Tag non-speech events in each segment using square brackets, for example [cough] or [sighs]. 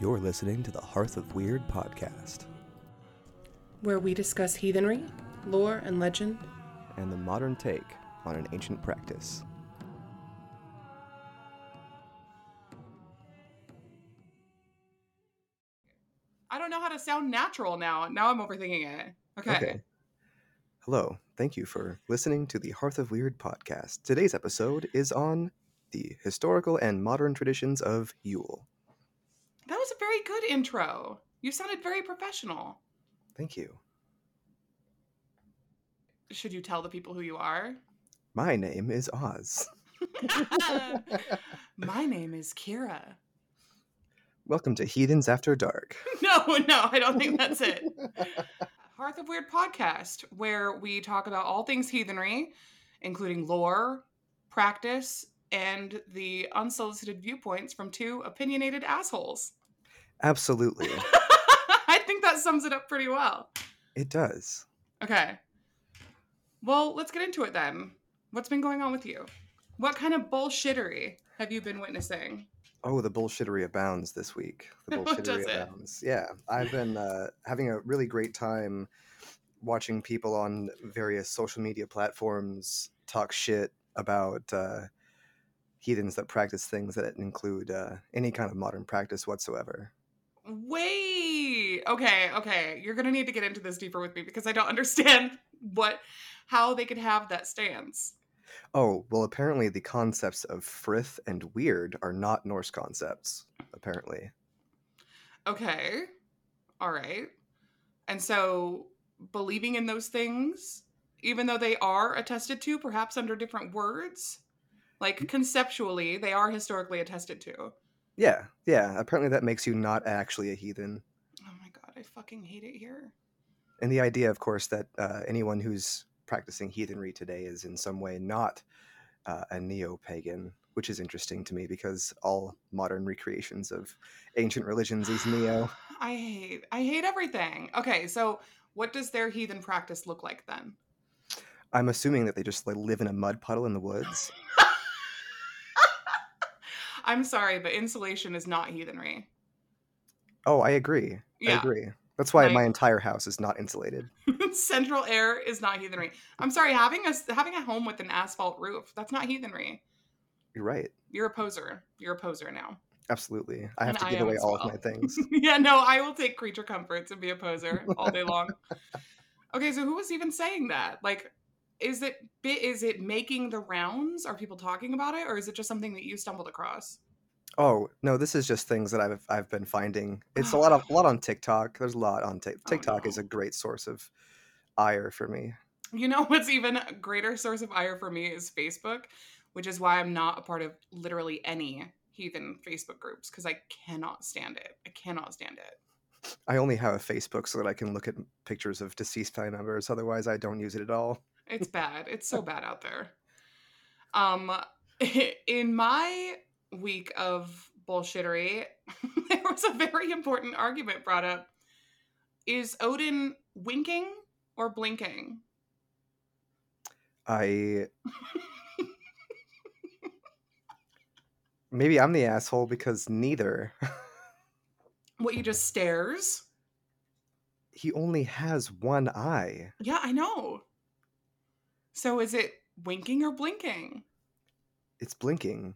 You're listening to the Hearth of Wyrd podcast where we discuss heathenry, lore, and legend. and the modern take on an ancient practice. I don't know how to sound natural now. Now I'm overthinking it. Okay. Hello. Thank you for listening to the Hearth of Wyrd podcast. Today's episode is on the historical and modern traditions of Yule. That was a very good intro. You sounded very professional. Thank you. Should you tell the people who you are? My name is Oz. [laughs] [laughs] My name is Kierra. Welcome to Heathens After Dark. [laughs] No, no, I don't think that's it. Hearth of Wyrd podcast, where we talk about all things heathenry, including lore, practice, and the unsolicited viewpoints from two opinionated assholes. Absolutely. [laughs] I think that sums it up pretty well. It does. Okay. Well, let's get into it then. What's been going on with you? What kind of bullshittery have you been witnessing? Oh, the bullshittery abounds this week. The [laughs] bullshittery does it? abounds. Yeah, I've been uh, having a really great time watching people on various social media platforms talk shit about uh, heathens that practice things that include uh, any kind of modern practice whatsoever. Wait. Okay, okay. You're going to need to get into this deeper with me because I don't [laughs] understand what how they could have that stance. Oh, well, apparently the concepts of frith and wyrd are not Norse concepts, apparently. Okay. All right. And so believing in those things even though they are attested to perhaps under different words, like mm. conceptually they are historically attested to. Yeah, yeah, apparently that makes you not actually a heathen. Oh my god, I fucking hate it here. And the idea, of course, that uh, anyone who's practicing heathenry today is in some way not uh, a neo pagan, which is interesting to me because all modern recreations of ancient religions is neo. [sighs] I hate I hate everything. Okay, so what does their heathen practice look like then? I'm assuming that they just like, live in a mud puddle in the woods. [laughs] I'm sorry, but insulation is not heathenry. Oh, I agree. I agree. That's why Like- my entire house is not insulated. [laughs] Central air is not heathenry. I'm sorry, having a having a home with an asphalt roof, that's not heathenry. You're right. You're a poser. You're a poser now. Absolutely. I have And to give away all of my things. [laughs] yeah, no, I will take creature comforts and be a poser all day long. [laughs] okay, so who was even saying that? Like, is it is it making the rounds? Are people talking about it, or is it just something that you stumbled across? Oh no, this is just things that I've I've been finding. It's a lot of [sighs] a lot on TikTok. There's a lot on Tik Oh, TikTok is a great source of ire for me. You know what's even a greater source of ire for me is Facebook, which is why I'm not a part of literally any heathen Facebook groups because I cannot stand it. I cannot stand it. I only have a Facebook so that I can look at pictures of deceased family members. Otherwise, I don't use it at all. It's bad. It's so bad out there. Um, [laughs] in my week of bullshittery, [laughs] there was a very important argument brought up. Is Odin winking or blinking? I [laughs] maybe I'm the asshole because neither. What you just stares? he only has one eye. Yeah, I know. So is it winking or blinking? It's blinking.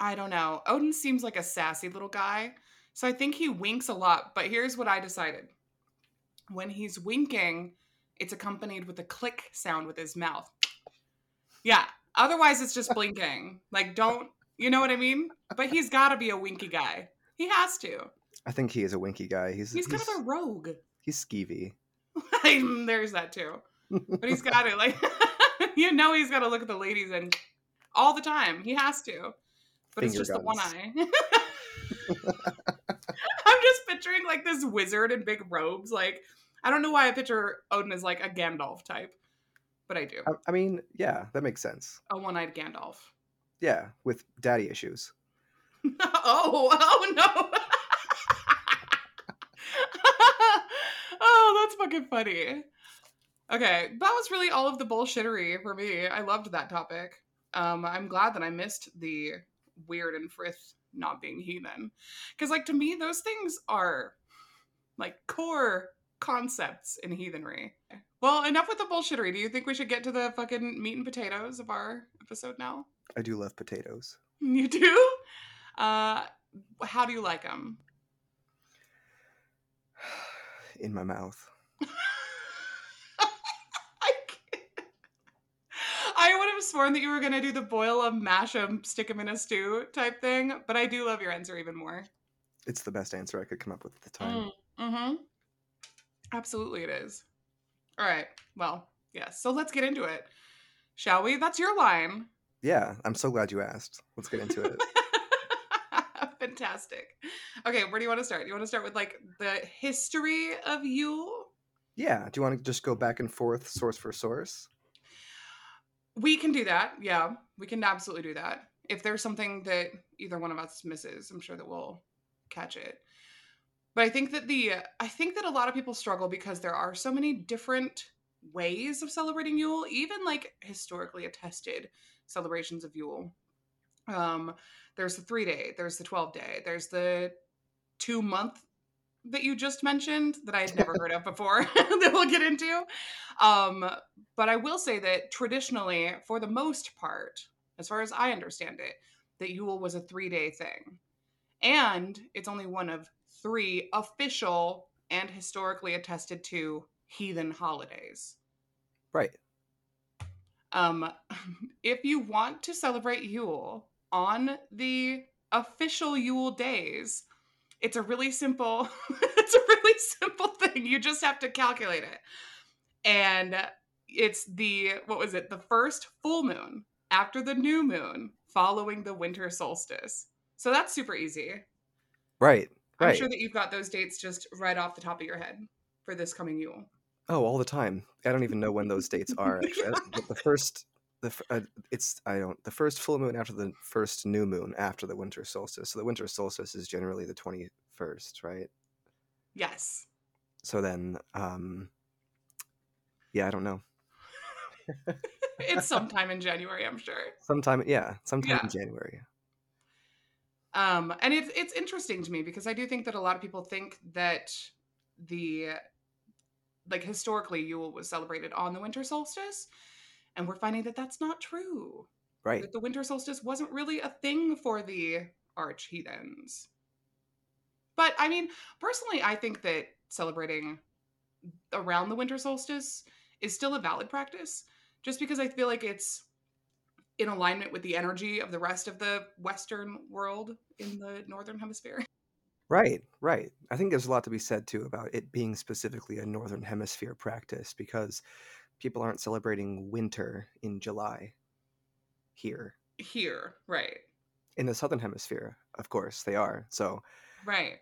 I don't know. Odin seems like a sassy little guy. So I think he winks a lot. But here's what I decided when he's winking, it's accompanied with a click sound with his mouth. Yeah. Otherwise, it's just blinking. [laughs] Like, don't, you know what I mean? But he's got to be a winky guy. He has to. I think he is a winky guy. He's He's kind of a rogue. he's skeevy. [laughs] There's that too. But he's got it. like, [laughs] you know, he's got to look at the ladies and all the time. He has to. But it's Finger just the one eye. [laughs] I'm just picturing like this wizard in big robes. Like, I don't know why I picture Odin as like a Gandalf type, but I do. I, I mean, yeah, that makes sense. A one eyed Gandalf. Yeah, with daddy issues. [laughs] oh, oh no. oh, that's fucking funny. Okay, that was really all of the bullshittery for me. I loved that topic. Um, I'm glad that I missed the wyrd and Frith not being heathen. Because, like, to me, those things are like core concepts in heathenry. Well, enough with the bullshittery. Do you think we should get to the fucking meat and potatoes of our episode now? I do love potatoes. [laughs] You do? Uh, how do you like them? [sighs] In my mouth. [laughs] I can't. I would have sworn that you were gonna do the boil them, mash them, stick them in a stew type thing, but I do love your answer even more. It's the best answer I could come up with at the time. Mm, hmm Absolutely, it is. All right. Well, yes. So let's get into it, shall we? That's your line. Yeah, I'm so glad you asked. Let's get into it. [laughs] Fantastic. Okay, where do you want to start? Do you want to start with like the history of Yule? yeah. Do you want to just go back and forth, source for source? We can do that. Yeah, we can absolutely do that. If there's something that either one of us misses, I'm sure that we'll catch it. But I think that the I think that a lot of people struggle because there are so many different ways of celebrating Yule, even like historically attested celebrations of Yule. Um, there's the three day, there's the 12 day, there's the two month that you just mentioned that I had never [laughs] heard of before [laughs] that we'll get into. Um, but I will say that traditionally, for the most part, as far as I understand it, that Yule was a three day thing. And it's only one of three official and historically attested to heathen holidays. Right. Um, [laughs] if you want to celebrate Yule on the official Yule days, it's a really simple [laughs] it's a really simple thing. You just have to calculate it. And it's the what was it? The first full moon after the new moon following the winter solstice. So that's super easy. Right. I'm sure that you've got those dates just right off the top of your head for this coming Yule. Oh, all the time. I don't even know when those dates [laughs] are. Actually, the first, the uh, it's I don't the first full moon after the first new moon after the winter solstice. So the winter solstice is generally the twenty first, right? Yes. So then, um, yeah, I don't know. [laughs] It's sometime in January, I'm sure. Sometime, yeah, sometime Yeah. in January. Um, and it's it's interesting to me because I do think that a lot of people think that the like historically Yule was celebrated on the winter solstice, and we're finding that that's not true. Right. That the winter solstice wasn't really a thing for the arch heathens. But I mean, personally, I think that celebrating around the winter solstice is still a valid practice, just because I feel like it's in alignment with the energy of the rest of the Western world in the Northern Hemisphere. [laughs] Right, right. I think there's a lot to be said too about it being specifically a northern hemisphere practice because people aren't celebrating winter in July here. Here, right, In the southern hemisphere, of course, they are. So, right.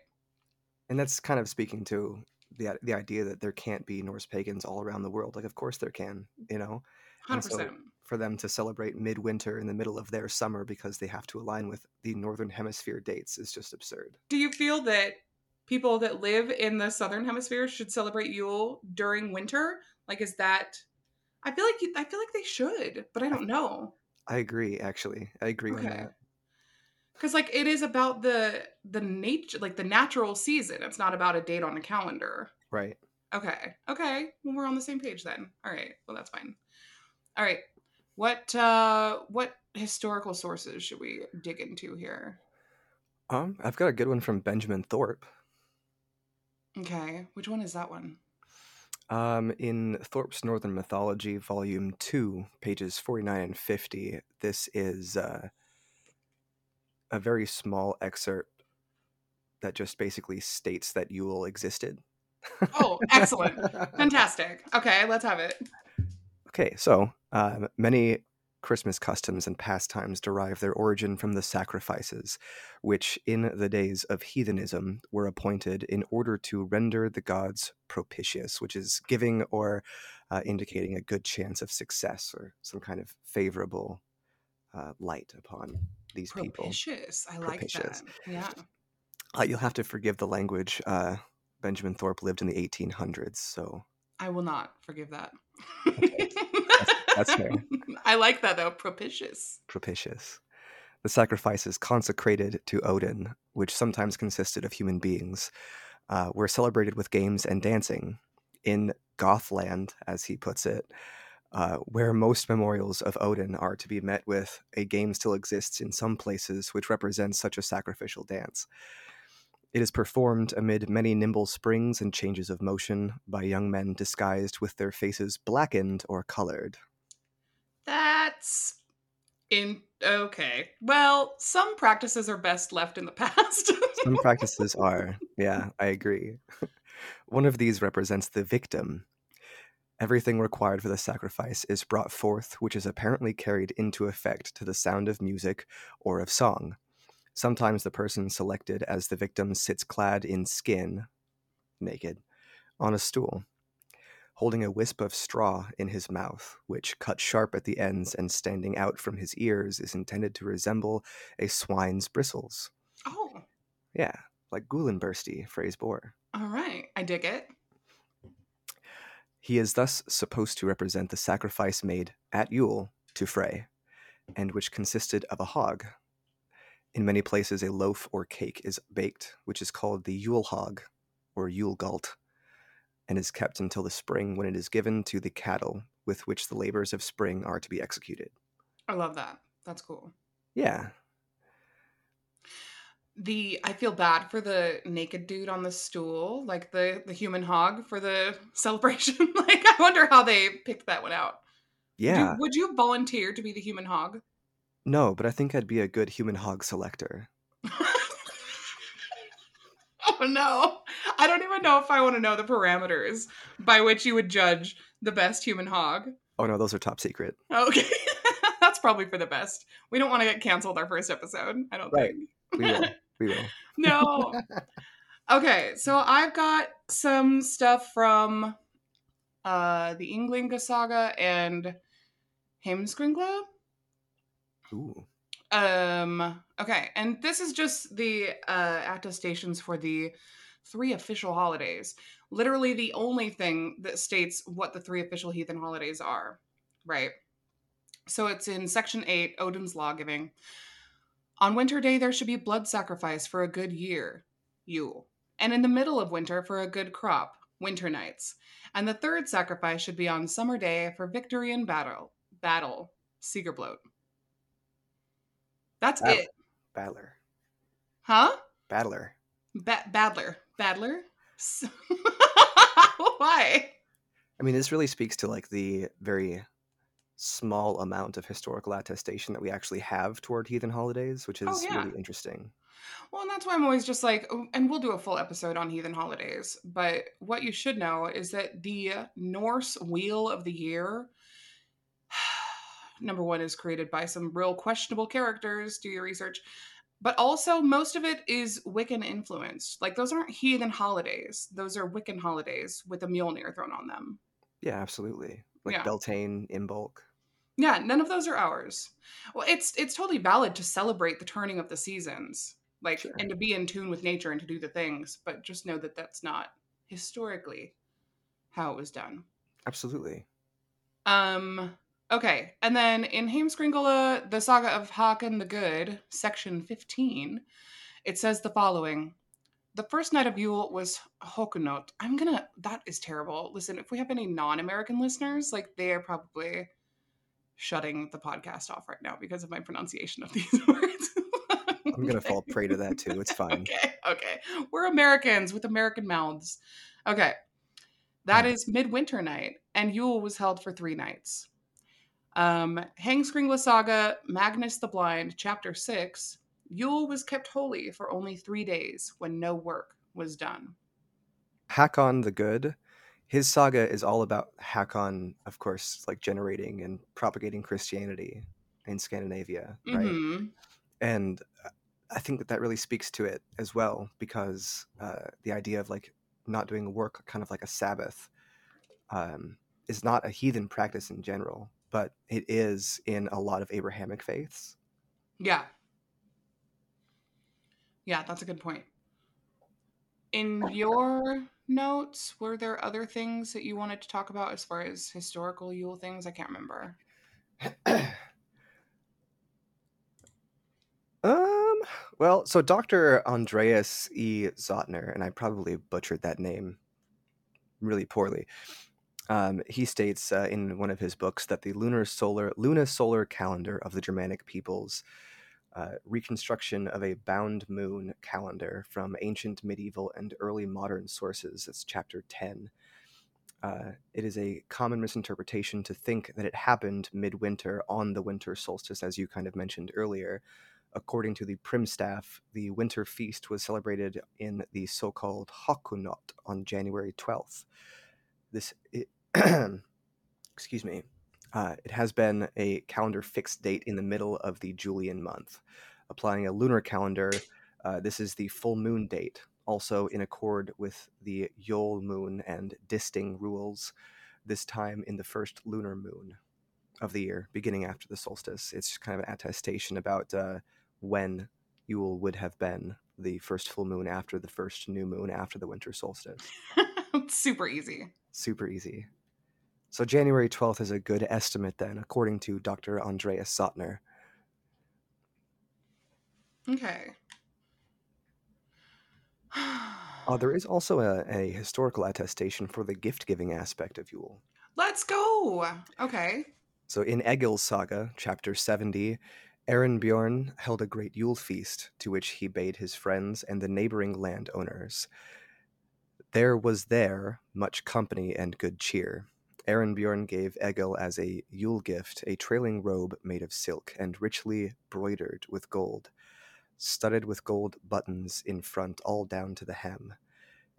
and that's kind of speaking to the uh, the idea that there can't be Norse pagans all around the world. Like, of course there can. You know, 100%. so- for them to celebrate midwinter in the middle of their summer because they have to align with the northern hemisphere dates is just absurd. Do you feel that people that live in the southern hemisphere should celebrate Yule during winter? Like, is that? I feel like you, I feel like they should, but I don't know. I agree. Actually, I agree on Okay. that. Because like it is about the the nature, like the natural season. It's not about a date on a calendar. Right. Okay. Okay. Well, we're on the same page then. All right. Well, that's fine. All right. What uh what historical sources should we dig into here? Um, I've got a good one from Benjamin Thorpe. Okay. Which one is that one? Um, in Thorpe's Northern Mythology, Volume 2, pages 49 and 50, this is uh, a very small excerpt that just basically states that Yule existed. Oh, excellent. [laughs] Fantastic. Okay, let's have it. Okay, so um, many Christmas customs and pastimes derive their origin from the sacrifices, which in the days of heathenism were appointed in order to render the gods propitious, which is giving or uh, indicating a good chance of success or some kind of favorable uh, light upon these people. Propitious. I like Propitious. that. Yeah. Uh, you'll have to forgive the language. Uh, Benjamin Thorpe lived in the 1800s, so I will not forgive that. [laughs] that's fair. I like that though. Propitious. propitious. The sacrifices consecrated to Odin, which sometimes consisted of human beings, uh, were celebrated with games and dancing. In Gothland, as he puts it, uh, where most memorials of Odin are to be met with, a game still exists in some places which represents such a sacrificial dance. It is performed amid many nimble springs and changes of motion by young men disguised with their faces blackened or colored. That's in okay. Well, some practices are best left in the [laughs] past. Some practices are. Yeah, I agree. [laughs] One of these represents the victim. Everything required for the sacrifice is brought forth, which is apparently carried into effect to the sound of music or of song. Sometimes the person selected as the victim sits clad in skin, naked, on a stool, holding a wisp of straw in his mouth, which, cut sharp at the ends and standing out from his ears, is intended to resemble a swine's bristles. oh, Yeah, like Gullinbursti, Frey's boar. all right. I dig it. He is thus supposed to represent the sacrifice made at Yule to Frey, and which consisted of a hog. In many places, a loaf or cake is baked, which is called the Yule hog or Yule galt, and is kept until the spring when it is given to the cattle with which the labors of spring are to be executed. I love that. That's cool. Yeah, The I feel bad for the naked dude on the stool, like the the human hog for the [laughs] celebration. [laughs] like I wonder how they picked that one out. Yeah. Would you- would you volunteer to be the human hog? No, but I think I'd be a good human hog selector. [laughs] oh no. I don't even know if I want to know the parameters by which you would judge the best human hog. Oh no, those are top secret. Okay. [laughs] That's probably for the best. We don't want to get canceled our first episode, I don't Right. think. We will. [laughs] We will. no. Okay, so I've got some stuff from uh the Ynglinga saga and Heimskringla. Ooh. Um okay, and this is just the uh attestations for the three official holidays. Literally the only thing that states what the three official heathen holidays are, right? So it's in section 8 Odin's law giving. On winter day there should be blood sacrifice for a good year, Yule. And in the middle of winter for a good crop, winter nights. And the third sacrifice should be on summer day for victory in battle, battle, Siegerblot. That's it. Battler. Huh? Battler. Ba- Battler. Badler? S- [laughs] Why? I mean, this really speaks to like the very small amount of historical attestation that we actually have toward heathen holidays, which oh, is Oh, yeah. really interesting. Well, and that's why I'm always just like, oh, and we'll do a full episode on heathen holidays. But what you should know is that the Norse wheel of the year, number one, is created by some real questionable characters. Do your research. But also, most of it is Wiccan influenced. Like, those aren't heathen holidays. Those are Wiccan holidays with a Mjolnir thrown on them. Yeah, absolutely. Like Yeah. Beltane, Imbolc. Yeah, none of those are ours. Well, it's it's totally valid to celebrate the turning of the seasons, like Sure. and to be in tune with nature and to do the things, but just know that that's not historically how it was done. Absolutely. Um okay, and then in Heimskringla, the saga of Haakon the Good, section 15, it says the following. The first night of Yule was Hokunot. I'm gonna that is terrible. Listen, if we have any non-American listeners, like they are probably shutting the podcast off right now because of my pronunciation of [laughs] these words. I'm gonna fall prey to that too. It's fine. [laughs] Okay, okay. We're Americans with American mouths. Okay. That Hmm. is midwinter night, and Yule was held for three nights. Um, Heimskringla Saga, Magnus the Blind, Chapter 6. Yule was kept holy for only three days when no work was done. Hakon the Good, his saga is all about Hakon, of course, like generating and propagating Christianity in Scandinavia, right? Mhm. And uh, I think that that really speaks to it as well, because uh, the idea of like not doing work, kind of like a Sabbath, um, is not a heathen practice in general, but it is in a lot of Abrahamic faiths. Yeah. Yeah, that's a good point. In your notes, were there other things that you wanted to talk about as far as historical Yule things? I can't remember. [clears throat] um, well, so Dr. Andreas E. Zautner, and I probably butchered that name really poorly. Um, he states uh, in one of his books that the lunar solar lunisolar calendar of the Germanic peoples, uh, reconstruction of a bound moon calendar from ancient, medieval, and early modern sources. That's chapter ten. Uh, it is a common misinterpretation to think that it happened midwinter on the winter solstice, as you kind of mentioned earlier. According to the Primstav, the winter feast was celebrated in the so called Hakunot on January 12th. This, [clears throat] excuse me, uh, it has been a calendar fixed date in the middle of the Julian month. Applying a lunar calendar, uh, this is the full moon date, also in accord with the Yule moon and disting rules, this time in the first lunar moon of the year, beginning after the solstice. It's kind of an attestation about uh, when Yule would have been the first full moon after the first new moon after the winter solstice. [laughs] Super easy. Super easy. So January 12th is a good estimate then, according to Dr. Andreas Zautner. Okay. Uh, there is [sighs] also a, a historical attestation for the gift giving aspect of Yule. Let's go. Okay. So in Egil's saga, chapter 70, Bjorn held a great Yule feast to which he bade his friends and the neighboring landowners. There was there much company and good cheer. Bjorn gave Egil as a Yule gift a trailing robe made of silk and richly broidered with gold, studded with gold buttons in front all down to the hem.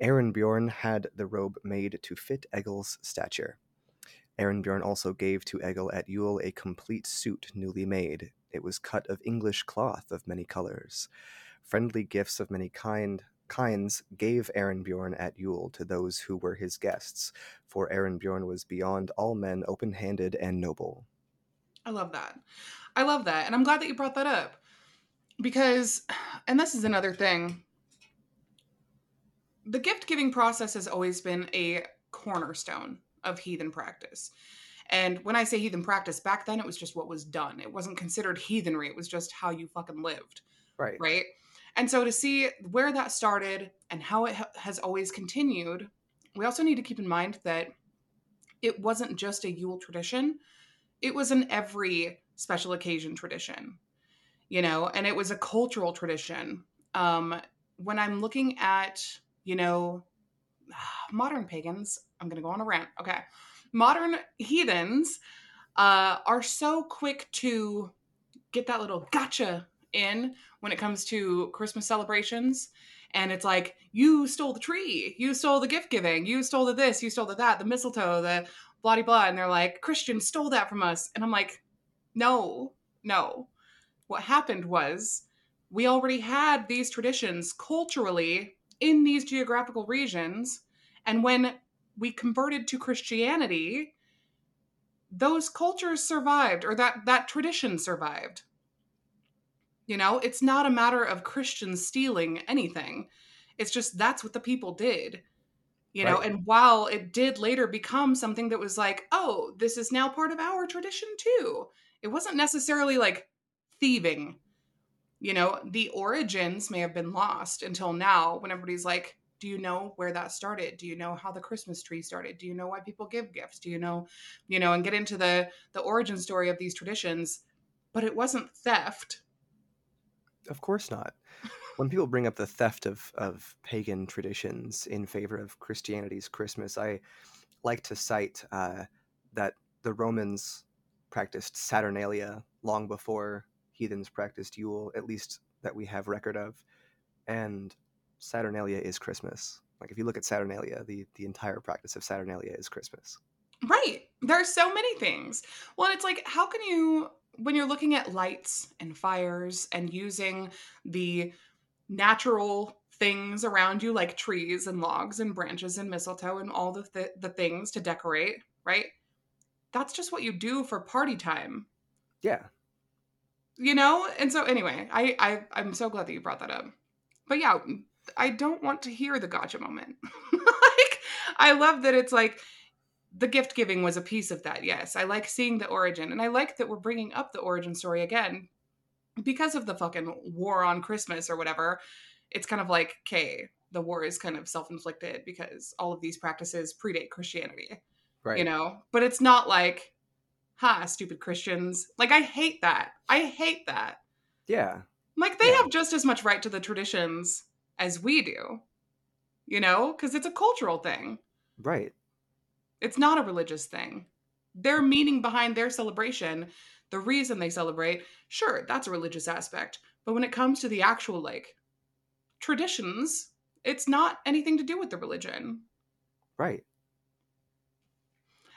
Bjorn had the robe made to fit Egil's stature. Bjorn also gave to Egil at Yule a complete suit newly made. It was cut of English cloth of many colors. Friendly gifts of many kind kinds gave Bjorn at Yule to those who were his guests, for Bjorn was beyond all men open handed and noble. I love that. I love that. And I'm glad that you brought that up. Because, [sighs] and this is another thing, the gift giving process has always been a cornerstone of heathen practice. And when I say heathen practice, back then it was just what was done. It wasn't considered heathenry, it was just how you fucking lived. Right. Right. And so to see where that started and how it ha- has always continued, we also need to keep in mind that it wasn't just a Yule tradition, it was an every special occasion tradition, you know, and it was a cultural tradition. Um, when I'm looking at, you know, [sighs] modern pagans, I'm going to go on a rant. Okay modern heathens uh, are so quick to get that little gotcha in when it comes to Christmas celebrations. And it's like, you stole the tree, you stole the gift giving, you stole the this, you stole the that, the mistletoe, the blah blah. And they're like, Christian stole that from us. And I'm like, no, no. What happened was we already had these traditions culturally in these geographical regions. And when we converted to Christianity, those cultures survived or that that tradition survived. You know, it's not a matter of Christians stealing anything. It's just that's what the people did. You know, right. and while it did later become something that was like, oh, this is now part of our tradition too. It wasn't necessarily like thieving. You know, the origins may have been lost until now when everybody's like, do you know where that started do you know how the christmas tree started do you know why people give gifts do you know you know and get into the the origin story of these traditions but it wasn't theft of course not when people bring up the theft of of pagan traditions in favor of christianity's christmas i like to cite uh, that the romans practiced saturnalia long before heathens practiced yule at least that we have record of and Saturnalia is Christmas. Like if you look at Saturnalia, the the entire practice of Saturnalia is Christmas. Right. There are so many things. Well, it's like how can you when you're looking at lights and fires and using the natural things around you like trees and logs and branches and mistletoe and all the th- the things to decorate, right? That's just what you do for party time. Yeah. You know? And so anyway, I I I'm so glad that you brought that up. But yeah, I don't want to hear the gotcha moment. [laughs] like I love that it's like the gift giving was a piece of that. Yes, I like seeing the origin and I like that we're bringing up the origin story again because of the fucking war on Christmas or whatever, it's kind of like, okay, the war is kind of self inflicted because all of these practices predate Christianity, Right. you know? But it's not like, ha, stupid Christians. Like, I hate that. I hate that. Yeah. Like, they Yeah. have just as much right to the traditions as we do, you know? Because it's a cultural thing, Right. It's not a religious thing. Their meaning behind their celebration, the reason they celebrate, sure, that's a religious aspect. But when it comes to the actual, like, traditions, it's not anything to do with the religion. Right.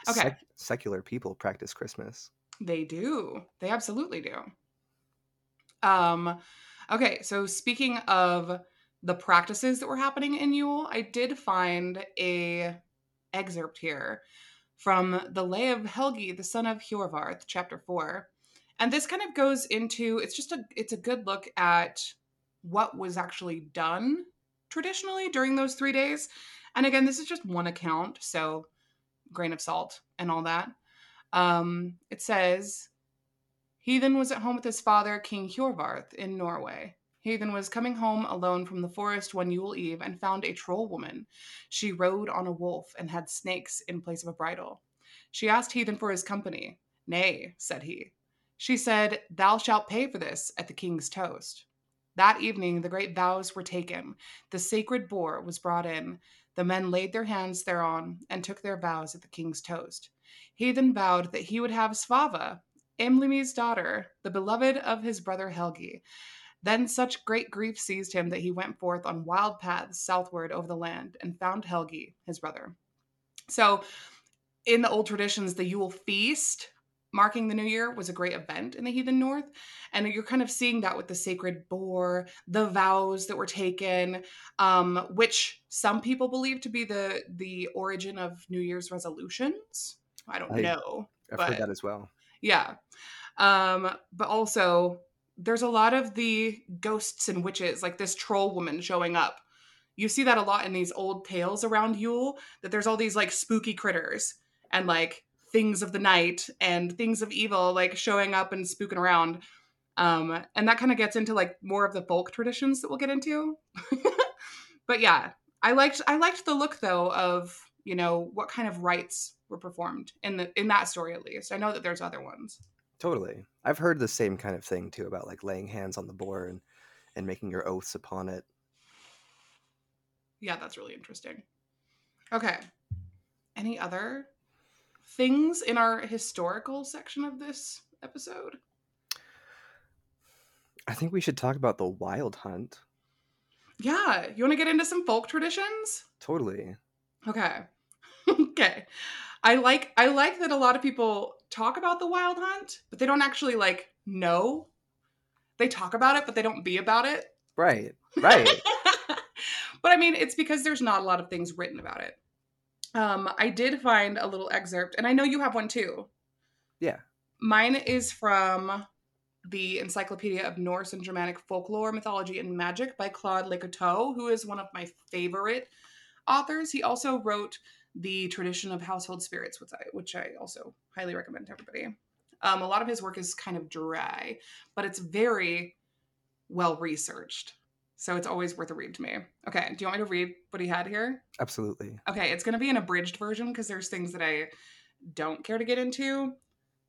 Okay. Sec- secular people practice Christmas. They do. They absolutely do. Um okay, so speaking of the practices that were happening in Yule, I did find a excerpt here from the Lay of Helgi, the son of Hjorvarth, chapter 4. And this kind of goes into it's just a it's a good look at what was actually done traditionally during those 3 days. And again, this is just one account, so grain of salt and all that. Um, it says, Heathen was at home with his father, King Hjorvarth, in Norway. Heathen was coming home alone from the forest one Yule Eve and found a troll woman. She rode on a wolf and had snakes in place of a bridle. She asked Heathen for his company. Nay, said he. She said, Thou shalt pay for this at the king's toast. That evening the great vows were taken. The sacred boar was brought in. The men laid their hands thereon and took their vows at the king's toast. He then vowed that he would have Svava, Eylimi's daughter, the beloved of his brother Helgi. Then such great grief seized him that he went forth on wild paths southward over the land and found Helgi, his brother. So, in the old traditions, the Yule feast marking the new year was a great event in the heathen north and you're kind of seeing that with the sacred boar the vows that were taken um, which some people believe to be the the origin of new year's resolutions i don't I- know I've But- heard that as well. yeah. Um, but also there's a lot of the ghosts and witches, like this troll woman showing up. You see that a lot in these old tales around Yule, that there's all these like spooky critters and like things of the night and things of evil like showing up and spooking around. Um, and that kind of gets into like more of the folk traditions that we'll get into. [laughs] but yeah, I liked I liked the look though of, you know, what kind of rites were performed in the in that story at least. I know that there's other ones. Totally. I've heard the same kind of thing too about like laying hands on the boar and, and making your oaths upon it. Yeah, that's really interesting. Okay. Any other things in our historical section of this episode? I think we should talk about the wild hunt. Yeah, you want to get into some folk traditions? Totally. Okay. [laughs] okay. I like I like that a lot of people talk about the wild hunt, but they don't actually like know. They talk about it, but they don't be about it. Right. Right. [laughs] but I mean, it's because there's not a lot of things written about it. Um, I did find a little excerpt, and I know you have one too. Yeah. Mine is from the Encyclopedia of Norse and Germanic Folklore, Mythology, and Magic by Claude Lecouteux, who is one of my favorite authors. He also wrote the Tradition of Household Spirits, which I, which I also highly recommend to everybody. Um, a lot of his work is kind of dry, but it's very well researched. So it's always worth a read to me. Okay, do you want me to read what he had here? Absolutely. Okay, it's going to be an abridged version because there's things that I don't care to get into,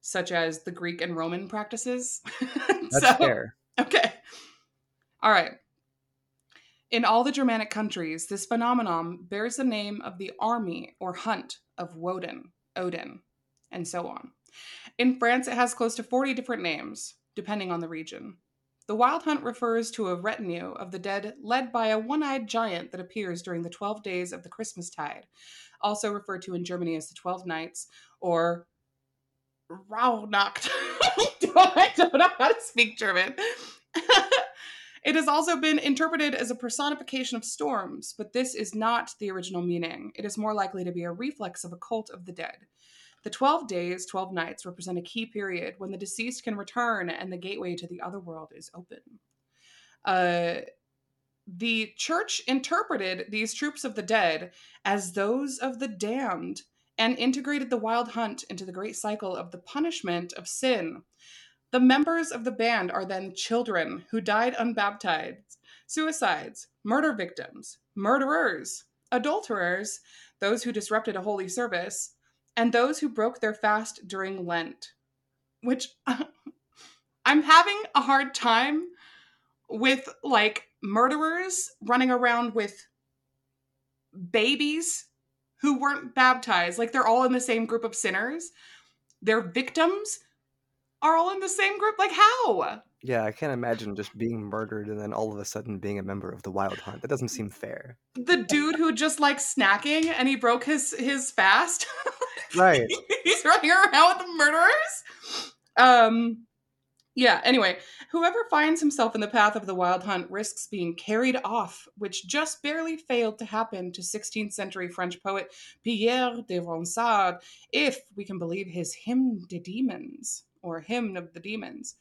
such as the Greek and Roman practices. [laughs] That's So- fair. Okay. All right. In all the Germanic countries, this phenomenon bears the name of the army or hunt of Woden, Odin, and so on. In France, it has close to 40 different names, depending on the region. The wild hunt refers to a retinue of the dead led by a one eyed giant that appears during the 12 days of the Christmas tide, also referred to in Germany as the 12 nights or Rauhnacht. [laughs] I don't know how to speak German. [laughs] it has also been interpreted as a personification of storms, but this is not the original meaning. It is more likely to be a reflex of a cult of the dead. The 12 days, 12 nights represent a key period when the deceased can return and the gateway to the other world is open. Uh, the church interpreted these troops of the dead as those of the damned and integrated the wild hunt into the great cycle of the punishment of sin. The members of the band are then children who died unbaptized, suicides, murder victims, murderers, adulterers, those who disrupted a holy service, and those who broke their fast during Lent. Which [laughs] I'm having a hard time with like murderers running around with babies who weren't baptized. Like they're all in the same group of sinners. They're victims are all in the same group. Like how? Yeah, I can't imagine just being murdered and then all of a sudden being a member of the Wild Hunt. That doesn't seem fair. The dude who just likes snacking and he broke his his fast. [laughs] Right. He's running around with the murderers. Um yeah, anyway, whoever finds himself in the path of the wild hunt risks being carried off, which just barely failed to happen to 16th century French poet Pierre de Ronsard, if we can believe his Hymn to Demons, or Hymn of the Demons.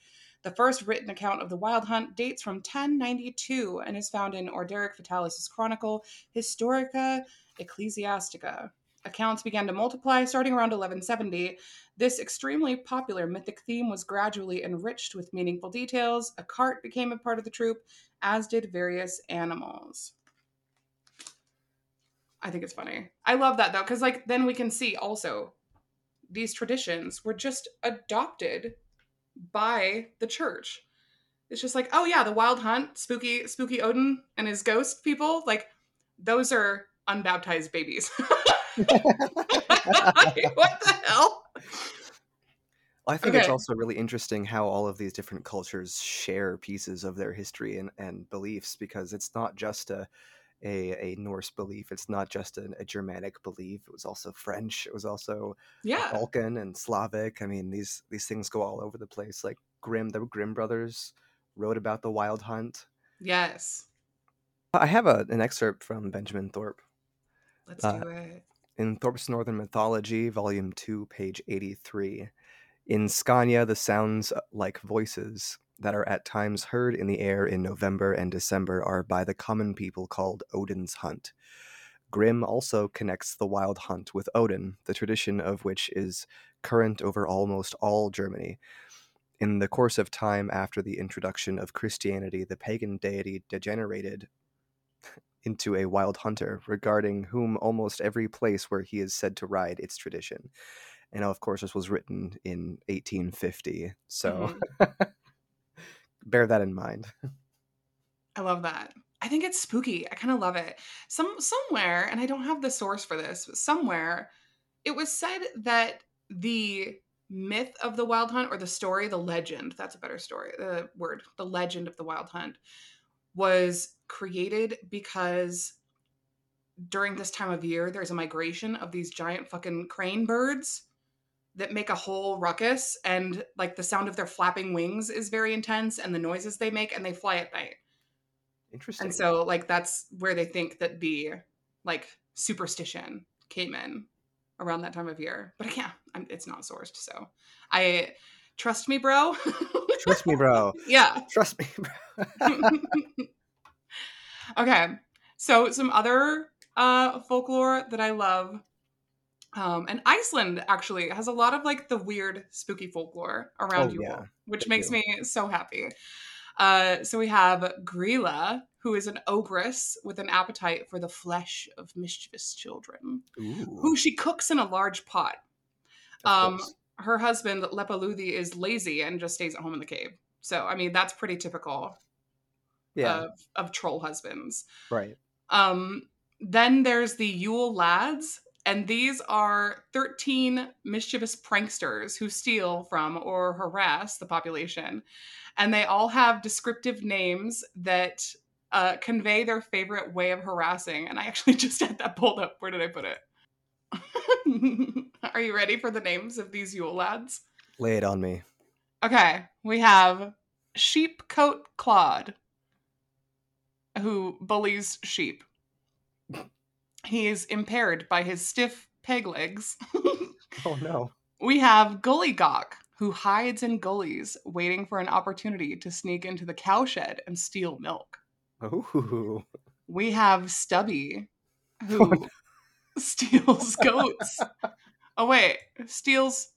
The first written account of the wild hunt dates from 1092 and is found in Orderic Vitalis' chronicle Historica Ecclesiastica. Accounts began to multiply starting around 1170. This extremely popular mythic theme was gradually enriched with meaningful details. A cart became a part of the troupe, as did various animals. I think it's funny. I love that though, because like then we can see also these traditions were just adopted by the church. It's just like, oh yeah, the wild hunt, spooky, spooky Odin and his ghost people, like those are unbaptized babies. [laughs] [laughs] what the hell? I think it's also really interesting how all of these different cultures share pieces of their history and, and beliefs because it's not just a, a, a Norse belief, it's not just a, a Germanic belief, it was also French, it was also Yeah. Balkan and Slavic. I mean, these these things go all over the place. Like Grimm, the Grimm brothers wrote about the wild hunt. Yes. I have a, an excerpt from Benjamin Thorpe. Let's Uh, do it. In Thorpe's Northern Mythology, Volume 2, page 83, in Scania, the sounds uh, like voices that are at times heard in the air in November and December are by the common people called Odin's Hunt. Grimm also connects the wild hunt with Odin, the tradition of which is current over almost all Germany. In the course of time after the introduction of Christianity, the pagan deity degenerated into a wild hunter, regarding whom almost every place where he is said to ride its tradition. And of course, this was written in 1850, so Mhm. [laughs] bear that in mind. [laughs] I love that. I think it's spooky. I kind of love it. Some somewhere, and I don't have the source for this, but somewhere it was said that the myth of the wild hunt or the story, the legend, that's a better story, the word, the legend of the wild hunt was created because during this time of year there's a migration of these giant fucking crane birds that make a whole ruckus and like the sound of their flapping wings is very intense and the noises they make and they fly at night. Interesting. And so like that's where they think that the like superstition came in around that time of year. But yeah, I'm, it's not sourced, so I trust me, bro. Trust me, bro. [laughs] yeah. Trust me, bro. [laughs] [laughs] okay. So some other uh folklore that I love. Um, and Iceland actually has a lot of like the weird spooky folklore around Oh, Yule, yeah, which they makes do. me so happy. Uh, so we have Grilla, who is an ogress with an appetite for the flesh of mischievous children, Ooh, who she cooks in a large pot. um. Her husband, Lepaluthi, is lazy and just stays at home in the cave. So, I mean, that's pretty typical yeah, of, of troll husbands. right. Um, then there's the Yule Lads, and these are 13 mischievous pranksters who steal from or harass the population. And they all have descriptive names that uh, convey their favorite way of harassing. And I actually [laughs] just had that pulled up. Where did I put it? [laughs] are you ready for the names of these Yule Lads? Lay it on me. Okay, we have Sheepcoat Claude, who bullies sheep. He is impaired by his stiff peg legs. Oh no. [laughs] we have Gullygawk, who hides in gullies, waiting for an opportunity to sneak into the cowshed and steal milk. Ooh. We have Stubby, [laughs] who steals goats. [laughs] Oh, wait, steals.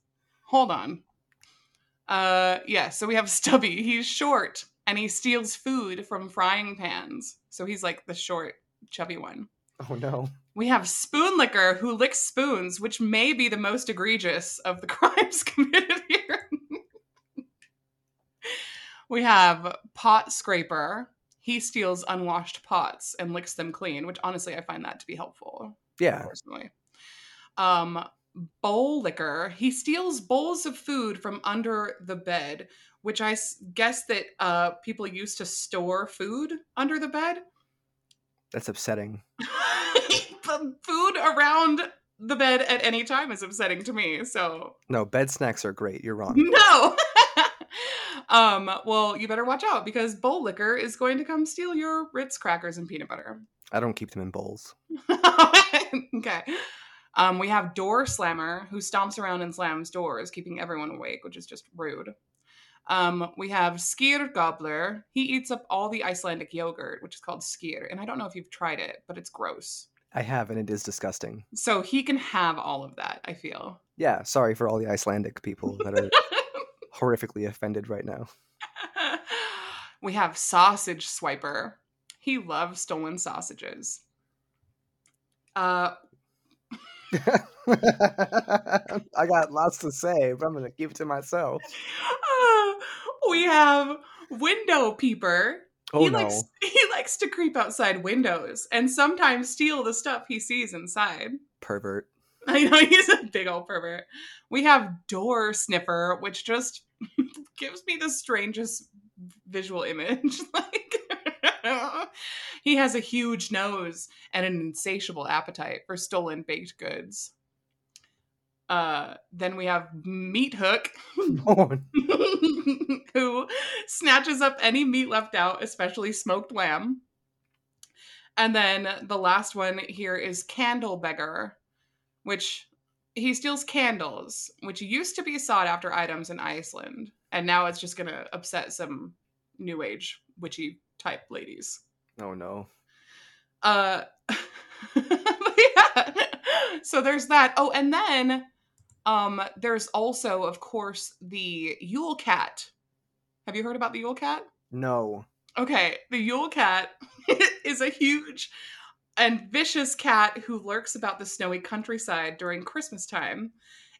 Hold on. Uh, yeah, so we have Stubby. He's short and he steals food from frying pans. So he's like the short, chubby one. Oh no. We have Spoon Licker who licks spoons, which may be the most egregious of the [laughs] crimes committed here. we have Pot Scraper. He steals unwashed pots and licks them clean, which honestly I find that to be helpful Yeah. personally. Um, bowl licker. He steals bowls of food from under the bed, which I s- guess that uh, people used to store food under the bed. That's upsetting. [laughs] the food around the bed at any time is upsetting to me. So No, bed snacks are great. You're wrong. [laughs] no. [laughs] um. Well, you better watch out because bowl licker is going to come steal your Ritz crackers and peanut butter. I don't keep them in bowls. okay. Um, we have Door Slammer, who stomps around and slams doors, keeping everyone awake, which is just rude. Um, we have Skyr Gobbler. He eats up all the Icelandic yogurt, which is called skyr. And I don't know if you've tried it, but it's gross. I have, and it is disgusting. So he can have all of that, I feel. Yeah, sorry for all the Icelandic people that are [laughs] horrifically offended right now. [laughs] we have Sausage Swiper. He loves stolen sausages. Uh, [laughs] I got lots to say, but I'm gonna keep it to myself. [laughs] we have Window Peeper. Oh he no! likes [laughs] he likes to creep outside windows and sometimes steal the stuff he sees inside. Pervert. I know he's a big old pervert. We have Door Sniffer, which just gives me the strangest visual image. like he has a huge nose and an insatiable appetite for stolen baked goods. Uh, then we have Meat Hook, [laughs] who snatches up any meat left out, especially smoked lamb. And then the last one here is Candle Beggar, which he steals candles, which used to be sought after items in Iceland, and now it's just gonna upset some new age witchy type ladies. Oh no! Uh, [laughs] yeah. So there's that. Oh, and then um, there's also, of course, the Yule Cat. Have you heard about the Yule Cat? No. Okay, the Yule Cat [laughs] is a huge and vicious cat who lurks about the snowy countryside during Christmas time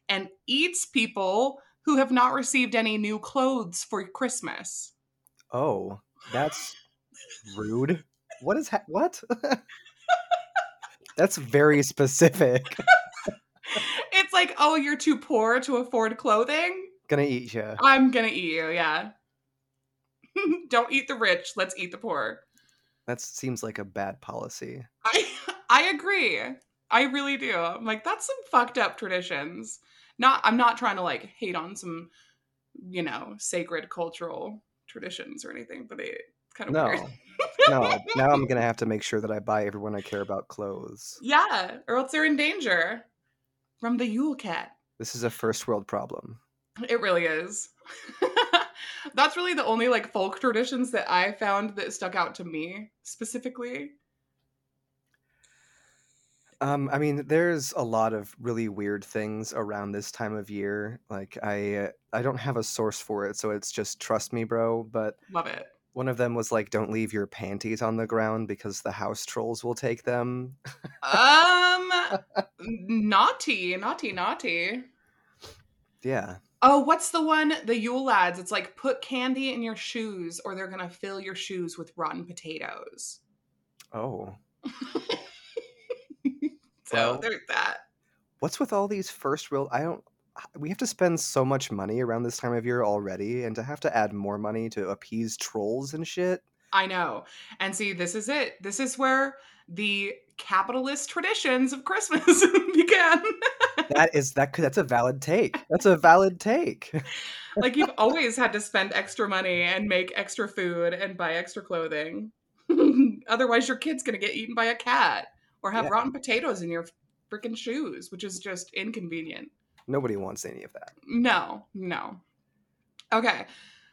and eats people who have not received any new clothes for Christmas. Oh, that's rude. What is ha- what? [laughs] that's very specific. [laughs] It's like, oh, you're too poor to afford clothing? Gonna eat you. I'm gonna eat you, yeah. [laughs] Don't eat the rich, let's eat the poor. That seems like a bad policy. I I agree. I really do. I'm like, that's some fucked up traditions. Not I'm not trying to like hate on some, you know, sacred cultural traditions or anything, but it's kind of No. weird. No. Now I'm gonna have to make sure that I buy everyone I care about clothes. yeah, or else they're in danger from the Yule cat. This is a first world problem. It really is. [laughs] That's really the only like folk traditions that I found that stuck out to me specifically. Um, I mean, there's a lot of really weird things around this time of year. Like I, uh, I don't have a source for it, so it's just trust me, bro. But Love it. One of them was like, "Don't leave your panties on the ground because the house trolls will take them." Um, [laughs] naughty, naughty, naughty. Yeah. Oh, what's the one? The Yule lads. It's like put candy in your shoes, or they're gonna fill your shoes with rotten potatoes. Oh, [laughs] so Well- there's that. what's with all these first world? I don't. We have to spend so much money around this time of year already, and to have to add more money to appease trolls and shit. I know. And see, this is it. This is where the capitalist traditions of Christmas [laughs] began. That is that. That's a valid take. [laughs] That's a valid take. like you've [laughs] always had to spend extra money and make extra food and buy extra clothing. Otherwise, your kid's gonna get eaten by a cat or have Yeah. rotten potatoes in your freaking shoes, which is just inconvenient. Nobody wants any of that. No, no. Okay,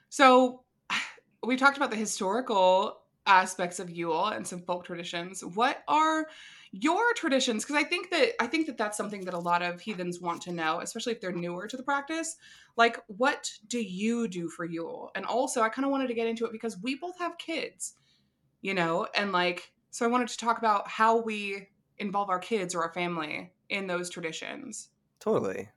so [sighs] we talked about the historical aspects of Yule and some folk traditions. What are your traditions? Because I think that I think that that's something that a lot of heathens want to know, especially if they're newer to the practice. Like, what do you do for Yule? And also, I kind of wanted to get into it because we both have kids, you know, and like, so I wanted to talk about how we involve our kids or our family in those traditions. Totally.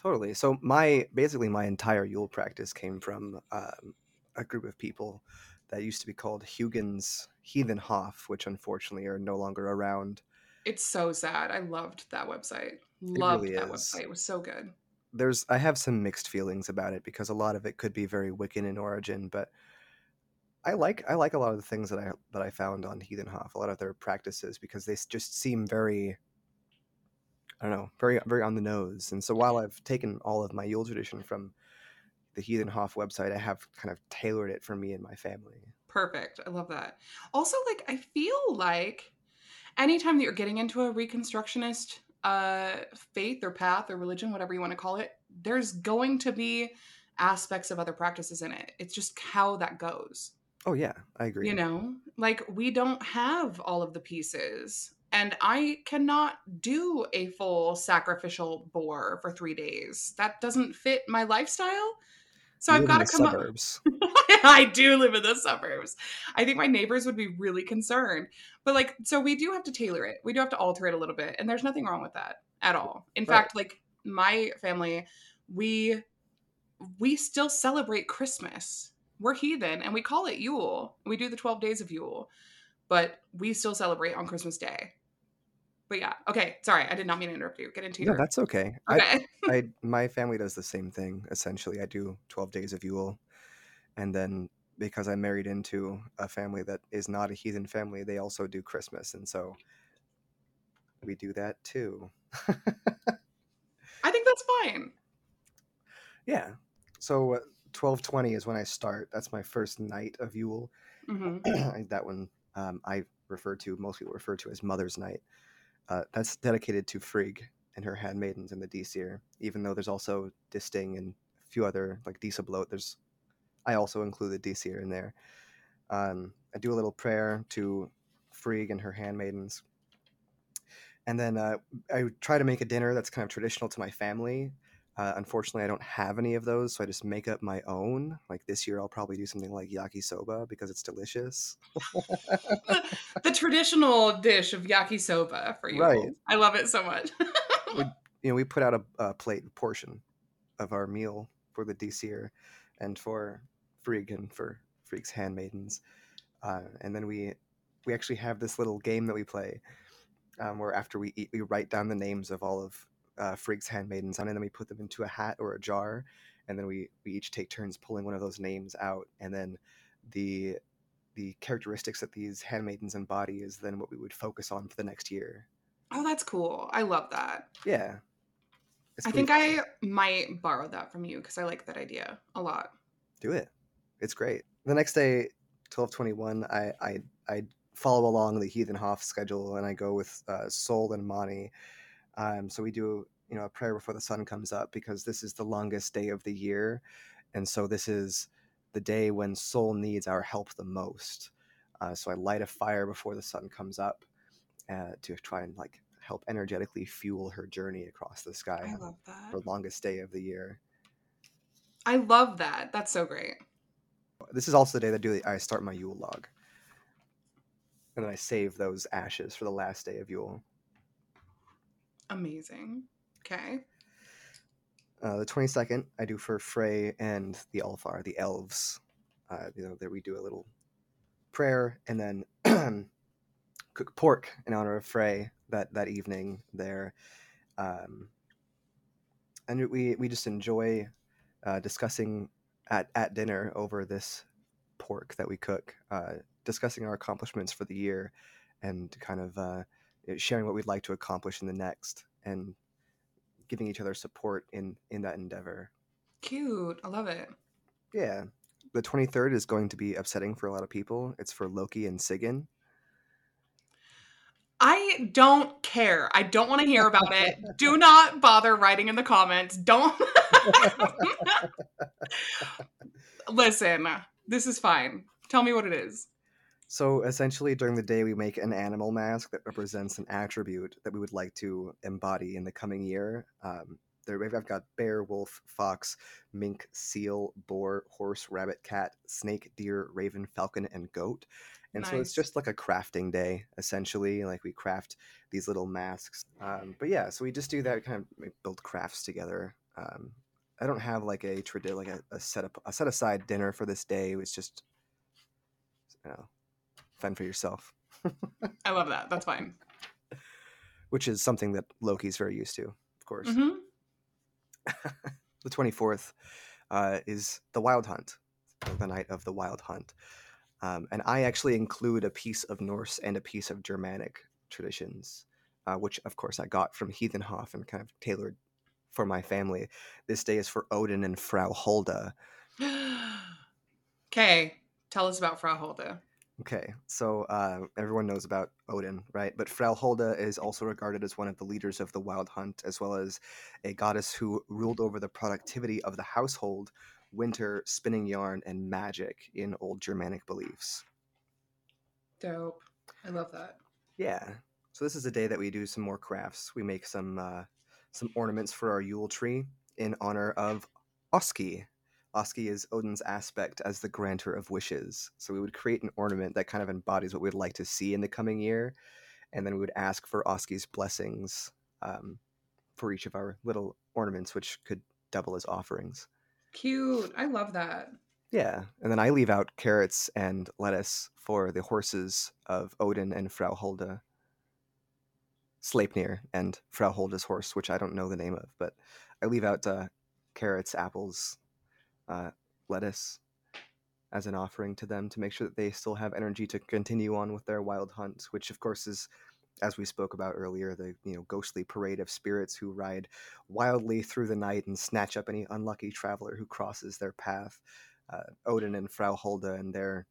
Totally. So my basically my entire Yule practice came from um, a group of people that used to be called Hugin's Heathen Hof, which unfortunately are no longer around. It's so sad. I loved that website. Loved really that website. It was so good. There's I have some mixed feelings about it because a lot of it could be very Wiccan in origin, but I like I like a lot of the things that I that I found on Heathen Hof, a lot of their practices because they just seem very I don't know, very very on the nose. And so while I've taken all of my Yule tradition from the Heathen Hof website, I have kind of tailored it for me and my family. Perfect. I love that. Also, like, I feel like anytime that you're getting into a Reconstructionist uh, faith or path or religion, whatever you want to call it, there's going to be aspects of other practices in it. It's just how that goes. Oh yeah, I agree. You know, like we don't have all of the pieces. And I cannot do a full sacrificial boar for three days. That doesn't fit my lifestyle. So You I've got to come up. [laughs] suburbs. I do live in the suburbs. I think my neighbors would be really concerned. But like, so we do have to tailor it. We do have to alter it a little bit. And there's nothing wrong with that at all. In Right. fact, like my family, we we still celebrate Christmas. We're heathen and we call it Yule. We do the 12 days of Yule, but we still celebrate on Christmas Day. But yeah, okay. Sorry, I did not mean to interrupt you. Get into No, your that's okay. [laughs] Okay. I my family does the same thing essentially. I do 12 days of Yule and then because I'm married into a family that is not a heathen family, they also do Christmas and so we do that too. [laughs] I think that's fine. Yeah. So uh, 1220 is when I start. That's my first night of Yule. hmm [clears throat] that one um, I refer to, most people refer to as Mother's Night. Uh, that's dedicated to Frigg and her handmaidens in the Disir, even though there's also Disting and a few other, like Disablot. There's, I also include the Disir in there. Um, I do a little prayer to Frigg and her handmaidens. And then uh, I try to make a dinner that's kind of traditional to my family. Uh, unfortunately, I don't have any of those, so I just make up my own. Like this year, I'll probably do something like yakisoba because it's delicious. the traditional dish of yakisoba for you. Right. I love it so much. [laughs] you know, we put out a, a plate portion of our meal for the Disir and for Frigg and for Frigg's handmaidens. Uh, and then we we actually have this little game that we play um, where after we eat, we write down the names of all of uh, Frigg's handmaidens on, and then we put them into a hat or a jar. And then we, we each take turns pulling one of those names out. And then the the characteristics that these handmaidens embody is then what we would focus on for the next year. oh, that's cool. I love that. Yeah. I think I might borrow that from you because I like that idea a lot. do it. It's great. The next day, twelve twenty one, I I I follow along the Heathen Hof schedule and I go with uh, Sol and Mani. Um, so we do you know a prayer before the sun comes up because this is the longest day of the year, and so this is the day when Sol needs our help the most. Uh, so I light a fire before the sun comes up uh, to try and like help energetically fuel her journey across the sky I love that. the longest day of the year. I love that. That's so great. This is also the day that do I start my Yule log, and then I save those ashes for the last day of Yule. Amazing. Okay. Uh, the twenty second, I do for Frey and the Alfar, the elves. Uh, you know, there we do a little prayer and then [clears throat] cook pork in honor of Frey that that evening there, um, and we we just enjoy uh, discussing at at dinner over this pork that we cook, uh, discussing our accomplishments for the year, and kind of uh, Uh, sharing what we'd like to accomplish in the next, and giving each other support in in that endeavor. Cute. I love it. Yeah. The 23rd is going to be upsetting for a lot of people. It's for Loki and Sigyn. I don't care. I don't want to hear about it. [laughs] Do not bother writing in the comments. Don't. [laughs] [laughs] Listen, this is fine. Tell me what it is. So essentially, during the day, we make an animal mask that represents an attribute that we would like to embody in the coming year. Um, there, I've got bear, wolf, fox, mink, seal, boar, horse, rabbit, cat, snake, deer, raven, falcon, and goat. And so it's just like a crafting day, essentially. Like we craft these little masks. Um, but yeah, so we just do that, kind of build crafts together. Um, I don't have like a tradi- like a, a set up a set aside dinner for this day. It's just you know, fend for yourself, [laughs] I love that. That's fine. which is something that Loki's very used to, of course. hmm [laughs] The twenty fourth uh, is the Wild Hunt, the night of the Wild Hunt, um, and I actually include a piece of Norse and a piece of Germanic traditions, uh, which of course I got from Heathen Hof and kind of tailored for my family. This day is for Odin and Frau Hulda. [gasps] Okay, tell us about Frau Holda. Okay, so uh, everyone knows about Odin, right? But Frau Hulda is also regarded as one of the leaders of the Wild Hunt, as well as a goddess who ruled over the productivity of the household, winter, spinning yarn, and magic in old Germanic beliefs. Dope. I love that. Yeah. So this is a day that we do some more crafts. We make some uh, some ornaments for our Yule tree in honor of Oski. Oski is Odin's aspect as the granter of wishes. So we would create an ornament that kind of embodies what we'd like to see in the coming year, and then we would ask for Oski's blessings um, for each of our little ornaments, which could double as offerings. Cute. I love that. Yeah, and then I leave out carrots and lettuce for the horses of Odin and Frau Hulda. Sleipnir and Frau Hulda's horse, which I don't know the name of, but I leave out uh, carrots, apples, uh, lettuce as an offering to them to make sure that they still have energy to continue on with their wild hunt, which of course is, as we spoke about earlier, the you know ghostly parade of spirits who ride wildly through the night and snatch up any unlucky traveler who crosses their path. Uh, Odin and Frau Hulda and their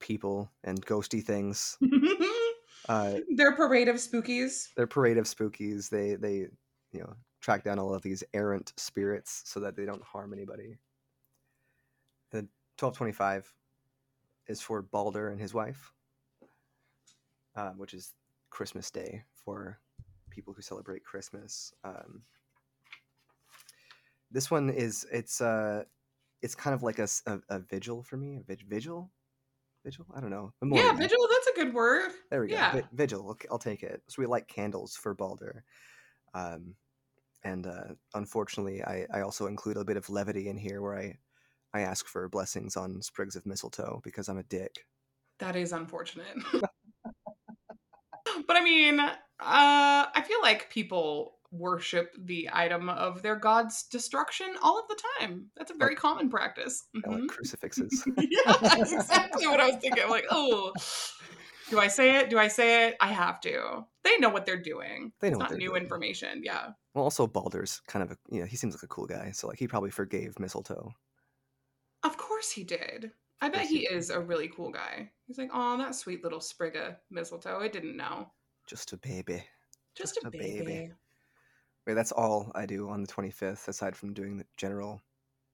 people and ghosty things. [laughs] Uh, Their parade of spookies. their parade of spookies. They they you know track down all of these errant spirits so that they don't harm anybody. The twelve twenty five is for Balder and his wife, um, which is Christmas Day for people who celebrate Christmas. Um, this one is it's uh it's kind of like a a vigil for me. A vig- vigil, vigil. I don't know. Yeah, vigil. That's a good word. There we go. Yeah. Vi- Vigil. I'll, I'll take it. So we light candles for Balder. Um, and uh, unfortunately, I, I also include a bit of levity in here where I, I ask for blessings on sprigs of mistletoe because I'm a dick. That is unfortunate. [laughs] but I mean, uh, I feel like people worship the item of their god's destruction all of the time. That's a very common practice. I Mhm. like crucifixes. [laughs] yeah, that's exactly what I was [laughs] thinking. I'm like, oh, do I say it? Do I say it? I have to. They know what they're doing. They know it's not new doing. information. Yeah. well, also Balder's kind of a you know he seems like a cool guy, so like he probably forgave mistletoe. Of course he did. I bet he he is a really cool guy. He's like, oh, that sweet little sprig of mistletoe. I didn't know. Just a baby. Just, Just a, a baby. baby. Wait, that's all I do on the 25th, aside from doing the general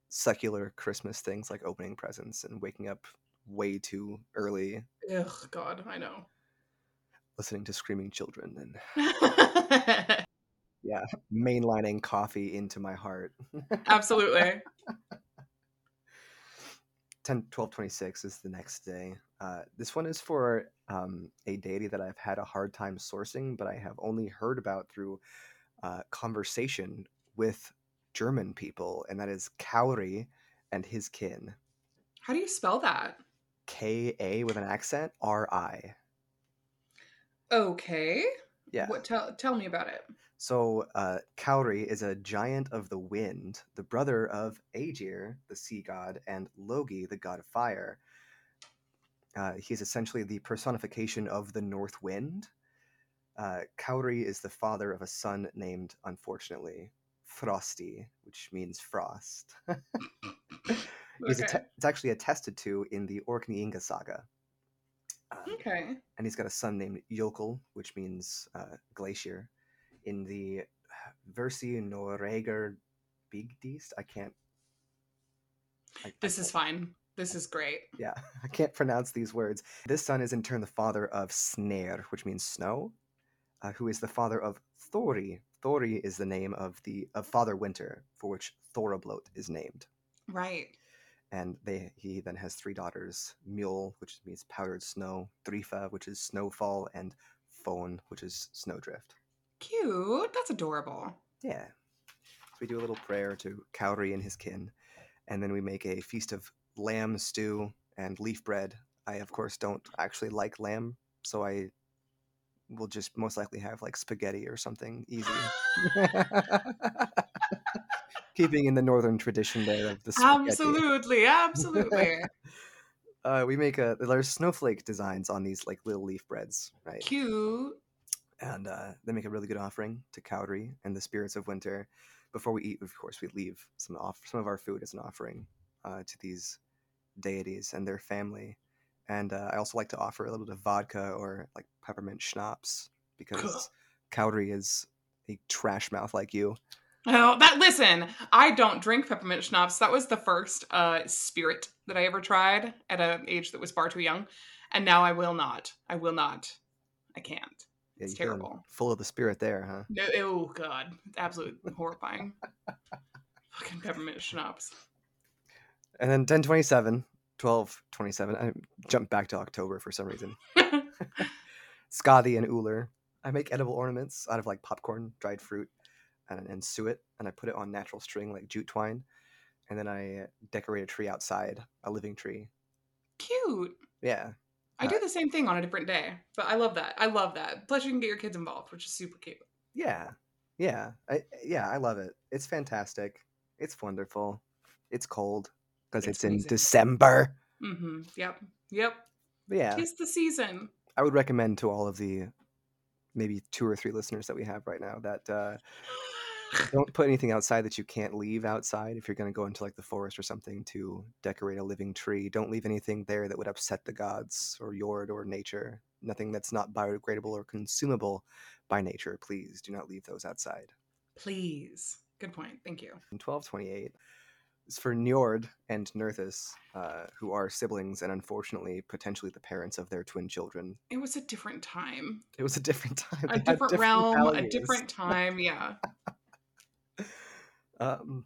secular Christmas things like opening presents and waking up way too early, Ugh, God, I know. listening to screaming children and [laughs] yeah, mainlining coffee into my heart. Absolutely. [laughs] 10 12 26 is the next day. Uh, this one is for um, a deity that I've had a hard time sourcing, but I have only heard about through uh, conversation with German people, and that is Kári and his kin. How do you spell that? K A with an accent, R I. Okay. Yeah. What tell tell me about it. So uh, Kári is a giant of the wind, the brother of Aegir, the sea god, and Logi, the god of fire. Uh, he is essentially the personification of the north wind. Uh, Kári is the father of a son named, unfortunately, Frosti, which means frost. [laughs] Okay. it's actually attested to in the Orkneyinga saga. Um, okay. and he's got a son named Jokul, which means uh, glacier, in the Hversu Noregr byggðist. I can't. I, I This is can't- fine. This is great. Yeah, [laughs] I can't pronounce these words. This son is in turn the father of Snare, which means snow, uh, who is the father of Thorri. Thorri is the name of the of Father Winter, for which Thorrablot is named. Right. And they he then has three daughters: Mule, which means powdered snow; Thrifa, which is snowfall; and Fönn, which is snowdrift. Cute. That's adorable. Yeah. So we do a little prayer to Kári and his kin, and then we make a feast of lamb stew and leaf bread. I, of course, don't actually like lamb, so I will just most likely have like spaghetti or something easy. [laughs] [laughs] [laughs] Keeping in the northern tradition there of the spaghetti. Absolutely. Absolutely. [laughs] Uh, we make a there's snowflake designs on these like little leaf breads, right? Cute. and uh, they make a really good offering to Kári and the spirits of winter. Before we eat, of course, we leave some off some of our food as an offering uh, to these deities and their family. And uh, I also like to offer a little bit of vodka or like peppermint schnapps because Kári is a trash mouth like you. Oh, that listen, I don't drink peppermint schnapps. That was the first uh spirit that I ever tried at an age that was far too young. And now I will not. I will not. I can't. Yeah, It's terrible. Full of the spirit there, huh? No, oh god. It's absolutely horrifying. [laughs] Fucking peppermint schnapps. And then 1027, 1227. I jumped back to October for some reason. [laughs] Skadi and Ullr. I make edible ornaments out of like popcorn, dried fruit, and, and suet, and I put it on natural string like jute twine. And then I uh, decorate a tree outside, a living tree. Cute. Yeah. I do the same thing on a different day, but I love that. I love that. Plus, you can get your kids involved, which is super cute. Yeah. Yeah. I, yeah, I love it. It's fantastic. It's wonderful. It's cold because It's it's, in. December. Mm-hmm. Yep. Yep. But yeah, It's the season. I would recommend to all of the maybe two or three listeners that we have right now that uh, [sighs] don't put anything outside that you can't leave outside if you're going to go into like the forest or something to decorate a living tree don't leave anything there that would upset the gods or yord or nature nothing that's not biodegradable or consumable by nature please do not leave those outside Please. Good point. Thank you. in 1228 is for Njord and Nerthus, uh, who are siblings and unfortunately potentially the parents of their twin children. It was a different time, It was a different [laughs] time. a had different, realm, a different time. Yeah. [laughs] Um,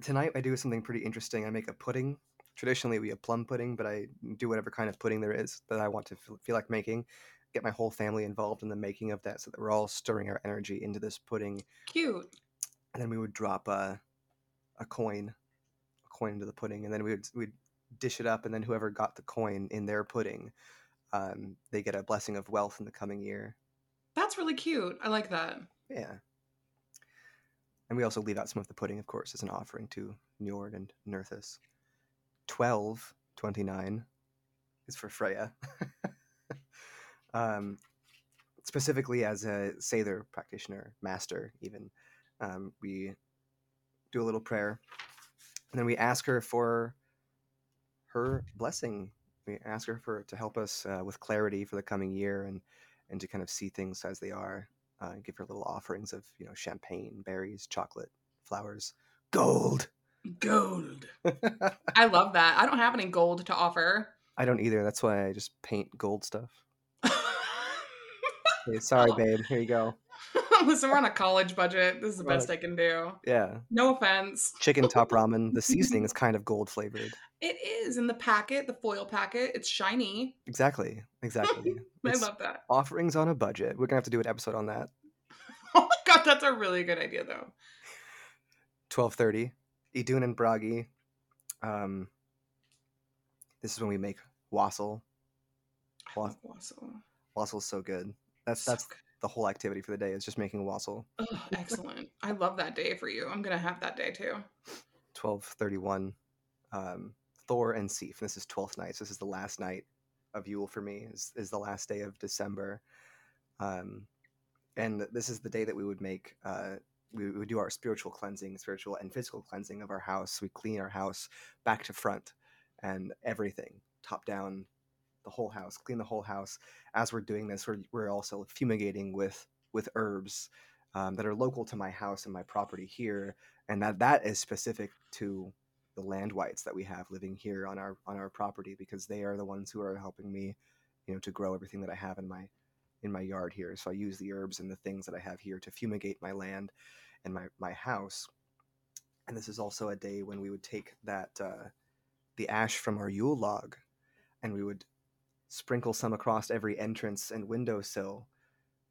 tonight I do something pretty interesting. I make a pudding. Traditionally, we have plum pudding, but I do whatever kind of pudding there is that I want to feel, like making. Get my whole family involved in the making of that, so that we're all stirring our energy into this pudding, Cute. and then we would drop a, a coin, coin into the pudding, and then we would we'd dish it up, and then whoever got the coin in their pudding, um, they get a blessing of wealth in the coming year. That's really cute. I like that. Yeah. And we also leave out some of the pudding, of course, as an offering to Njord and Nerthus. 1229 is for Freya. [laughs] um, specifically as a seidr practitioner, master, even. Um, we do a little prayer, and then we ask her for her blessing. We ask her for to help us uh, with clarity for the coming year and and to kind of see things as they are uh, give her little offerings of you know champagne, berries, chocolate, flowers, gold. Gold. [laughs] I love that. I don't have any gold to offer. I don't either. That's why I just paint gold stuff. [laughs] Hey, sorry, Oh. babe. Here you go. [laughs] Listen, we're on a college budget. This is the best I can do. Yeah, No offense. chicken top [laughs] ramen. The seasoning is kind of gold flavored. It is in the packet, the foil packet. It's shiny. Exactly. Exactly. [laughs] I It's love that. offerings on a budget. We're gonna have to do an episode on that. Oh my god, that's a really good idea, though. Twelve thirty. Idun and Bragi. Um, this is when we make wassail. I Wa- love wassail. Wassail's so good. That's So that's the whole activity for the day is just making wassail. Ugh, excellent. I love that day for you. I'm gonna have that day too. 1231 um, thor and Sif. This is 12th night. So this is the last night of Yule for me. Is, is the last day of December. Um, and this is the day that we would make. Uh, we would do our spiritual cleansing, spiritual and physical cleansing of our house. We clean our house back to front, and everything, top down, the whole house. Clean the whole house. As we're doing this, we're we're also fumigating with with herbs um, that are local to my house and my property here, and that that is specific to the land wights that we have living here on our on our property because they are the ones who are helping me, you know, to grow everything that I have in my in my yard here. So I use the herbs and the things that I have here to fumigate my land and my my house. And this is also a day when we would take that uh, the ash from our Yule log, and we would sprinkle some across every entrance and windowsill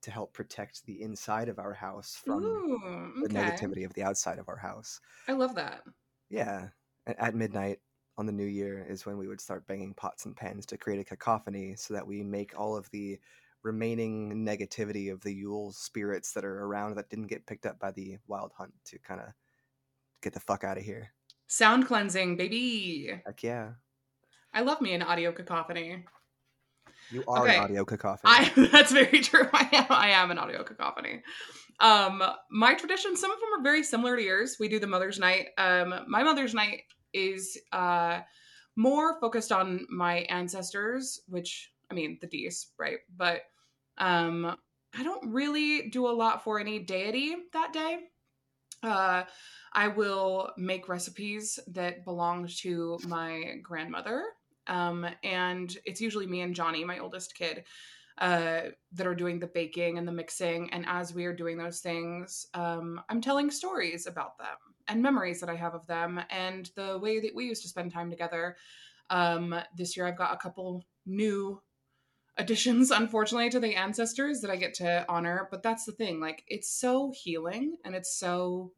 to help protect the inside of our house from Ooh, the negativity of the outside of our house. I love that. Yeah. At midnight on the new year is when we would start banging pots and pans to create a cacophony so that we make all of the remaining negativity of the Yule spirits that are around that didn't get picked up by the wild hunt to kind of get the fuck out of here. Sound cleansing, baby. Heck yeah. I love me an audio cacophony. You are Okay. an audio cacophony. I [laughs] that's very true. I am I am an audio cacophony. Um my traditions, some of them are very similar to yours. We do the Mother's Night. Um my Mother's Night is uh more focused on my ancestors, which I mean the Dees, right? But um I don't really do a lot for any deity that day. Uh I will make recipes that belong to my grandmother. Um, and it's usually me and Johnny, my oldest kid, uh, that are doing the baking and the mixing. And as we are doing those things, um, I'm telling stories about them and memories that I have of them and the way that we used to spend time together. Um, this year, I've got a couple new additions, [laughs] unfortunately, to the ancestors that I get to honor. But that's the thing, like, it's so healing and it's so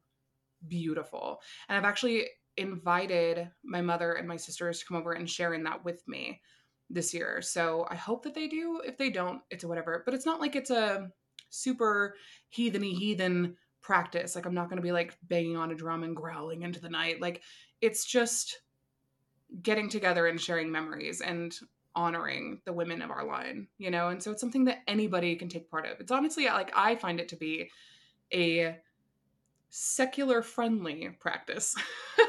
beautiful. And I've actually invited my mother and my sisters to come over and share in that with me this year. So I hope that they do. If they don't, it's whatever. But it's not like it's a super heatheny heathen practice. Like I'm not going to be like banging on a drum and growling into the night. Like it's just getting together and sharing memories and honoring the women of our line, you know? And so it's something that anybody can take part of. It's honestly like I find it to be a secular friendly practice.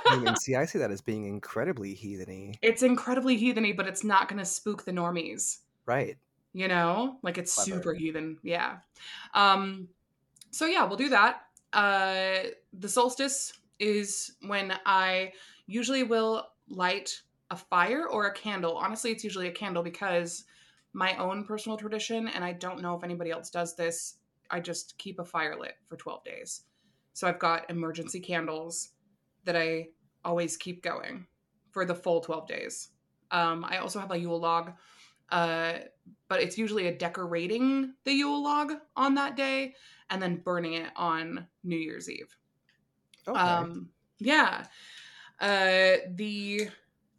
I mean, [laughs] see, I see that as being incredibly heatheny. it's incredibly heatheny, but it's not going to spook the normies. Right. You know, like it's Clever. super heathen. Yeah. Um. So yeah, we'll do that. Uh, the solstice is when I usually will light a fire or a candle. Honestly, it's usually a candle because my own personal tradition, and I don't know if anybody else does this. I just keep a fire lit for twelve days. So I've got emergency candles that I always keep going for the full 12 days. Um, I also have a Yule log, uh, but it's usually a decorating the Yule log on that day and then burning it on New Year's Eve. Okay. Um, yeah. Uh, the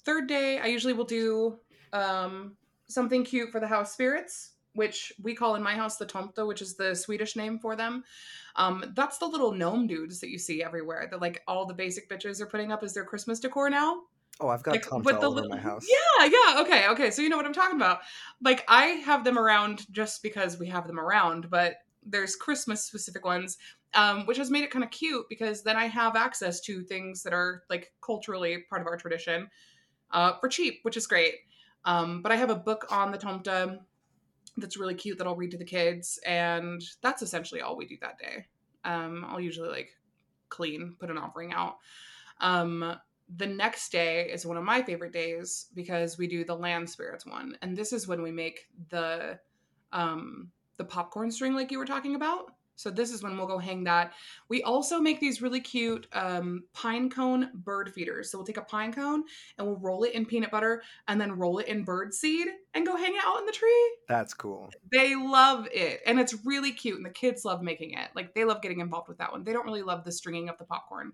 third day, I usually will do um, something cute for the house spirits, which we call in my house the tomte, which is the Swedish name for them. Um, that's the little gnome dudes that you see everywhere that like all the basic bitches are putting up as their Christmas decor now. oh, I've got like, Tomta with all the over little- my house. Yeah, yeah, okay, okay. So you know what I'm talking about. Like I have them around just because we have them around, but there's Christmas specific ones, um, which has made it kind of cute because then I have access to things that are like culturally part of our tradition uh, for cheap, which is great. Um, but I have a book on the Tomta that's really cute that I'll read to the kids, and that's essentially all we do that day. Um, I'll usually like clean, put an offering out. Um, the next day is one of my favorite days because we do the land spirits one, and this is when we make the um, the popcorn string like you were talking about. So this is when we'll go hang that. We also make these really cute um, pine cone bird feeders. So we'll take a pine cone and we'll roll it in peanut butter and then roll it in bird seed and go hang it out in the tree. That's cool. They love it. And it's really cute. And the kids love making it. Like they love getting involved with that one. They don't really love the stringing of the popcorn.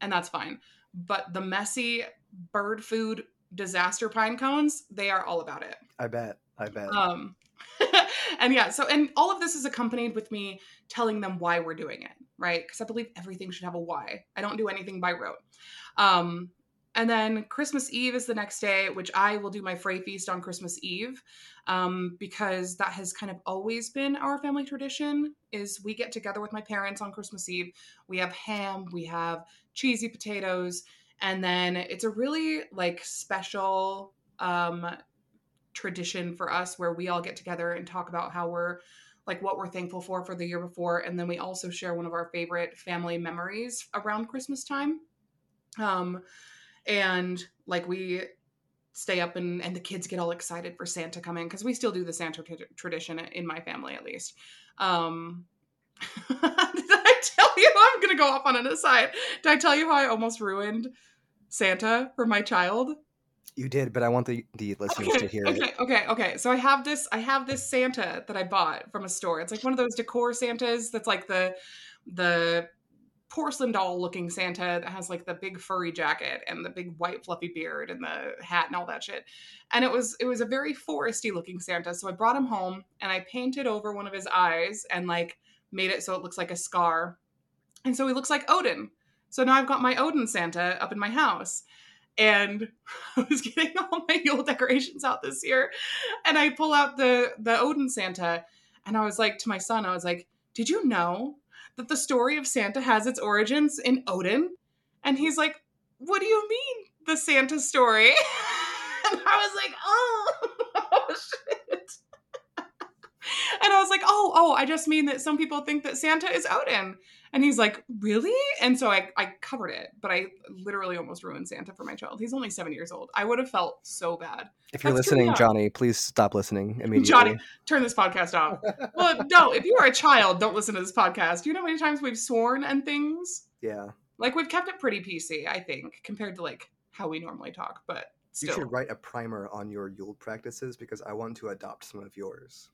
And that's fine. But the messy bird food disaster pine cones, they are all about it. I bet. I bet. Um and yeah, so and all of this is accompanied with me telling them why we're doing it, right? Because I believe everything should have a why. I don't do anything by rote. Um and then Christmas Eve is the next day, which I will do my Frey feast on Christmas Eve, um, because that has kind of always been our family tradition. Is we get together with my parents on Christmas Eve. We have ham, we have cheesy potatoes, and then it's a really like special um, tradition for us where we all get together and talk about how we're like what we're thankful for for the year before, and then we also share one of our favorite family memories around Christmas time. Um, and like we stay up and and the kids get all excited for Santa coming because we still do the Santa tradition in my family at least. Um, [laughs] did I tell you I'm gonna go off on an aside? Did I tell you how I almost ruined Santa for my child? You did, but I want the, the listeners Okay, to hear okay, it. okay, okay. So I have this I have this Santa that I bought from a store. It's like one of those decor Santas that's like the the porcelain doll looking Santa that has like the big furry jacket and the big white fluffy beard and the hat and all that shit. And it was it was a very foresty looking Santa. So I brought him home and I painted over one of his eyes and like made it so it looks like a scar. And so he looks like Odin. So now I've got my Odin Santa up in my house. And [laughs] I was getting all my [laughs] Yule decorations out this year. And I pull out the the Odin Santa and I was like to my son, I was like, "Did you know that the story of Santa has its origins in Odin?" And he's like, "What do you mean, the Santa story?" [laughs] and I was like, "Oh, oh shit." And I was like, oh, oh, I just mean that some people think that Santa is Odin. And he's like, really? And so I, I covered it, but I literally almost ruined Santa for my child. He's only seven years old. I would have felt so bad. If you're That's listening. Johnny, please stop listening immediately. Johnny, turn this podcast off. well, no, if you are a child, don't listen to this podcast. You know how many times we've sworn and things? Yeah. Like we've kept it pretty PC, I think, compared to like how we normally talk, but You should write a primer on your Yule practices because I want to adopt some of yours.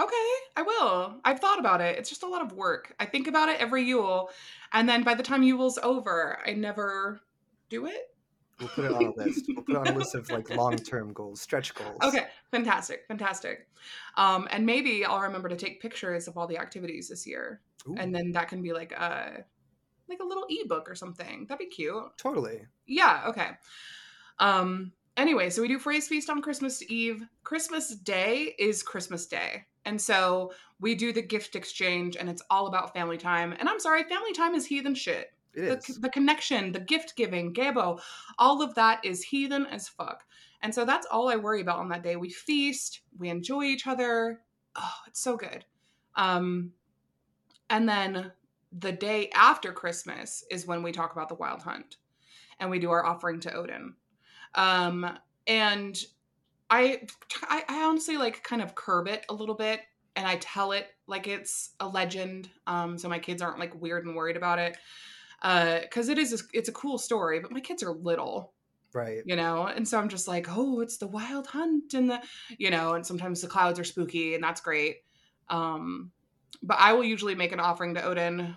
Okay, I will. I've thought about it. It's just a lot of work. I think about it every Yule, and then by the time Yule's over, I never do it. We'll put it on a list. We'll put it on a list of [laughs] like long term goals, stretch goals. Okay, fantastic, fantastic. Um, and maybe I'll remember to take pictures of all the activities this year, Ooh, and then that can be like a like a little ebook or something. That'd be cute. totally. Yeah, okay. Um anyway, so we do Frey's feast on Christmas Eve. Christmas Day is Christmas Day. And so we do the gift exchange and it's all about family time. And I'm sorry, family time is heathen shit. It The, is. the connection, the gift giving, gebo, all of that is heathen as fuck. And so that's all I worry about on that day. We feast, we enjoy each other. Oh, it's so good. Um and then the day after Christmas is when we talk about the wild hunt and we do our offering to Odin. Um, and I, I, I honestly like kind of curb it a little bit and I tell it like it's a legend. Um, so my kids aren't like weird and worried about it. Uh, cause it is, a, it's a cool story, but my kids are little, right. you know? And so I'm just like, oh, it's the wild hunt and the, you know, and sometimes the clouds are spooky and that's great. Um, but I will usually make an offering to Odin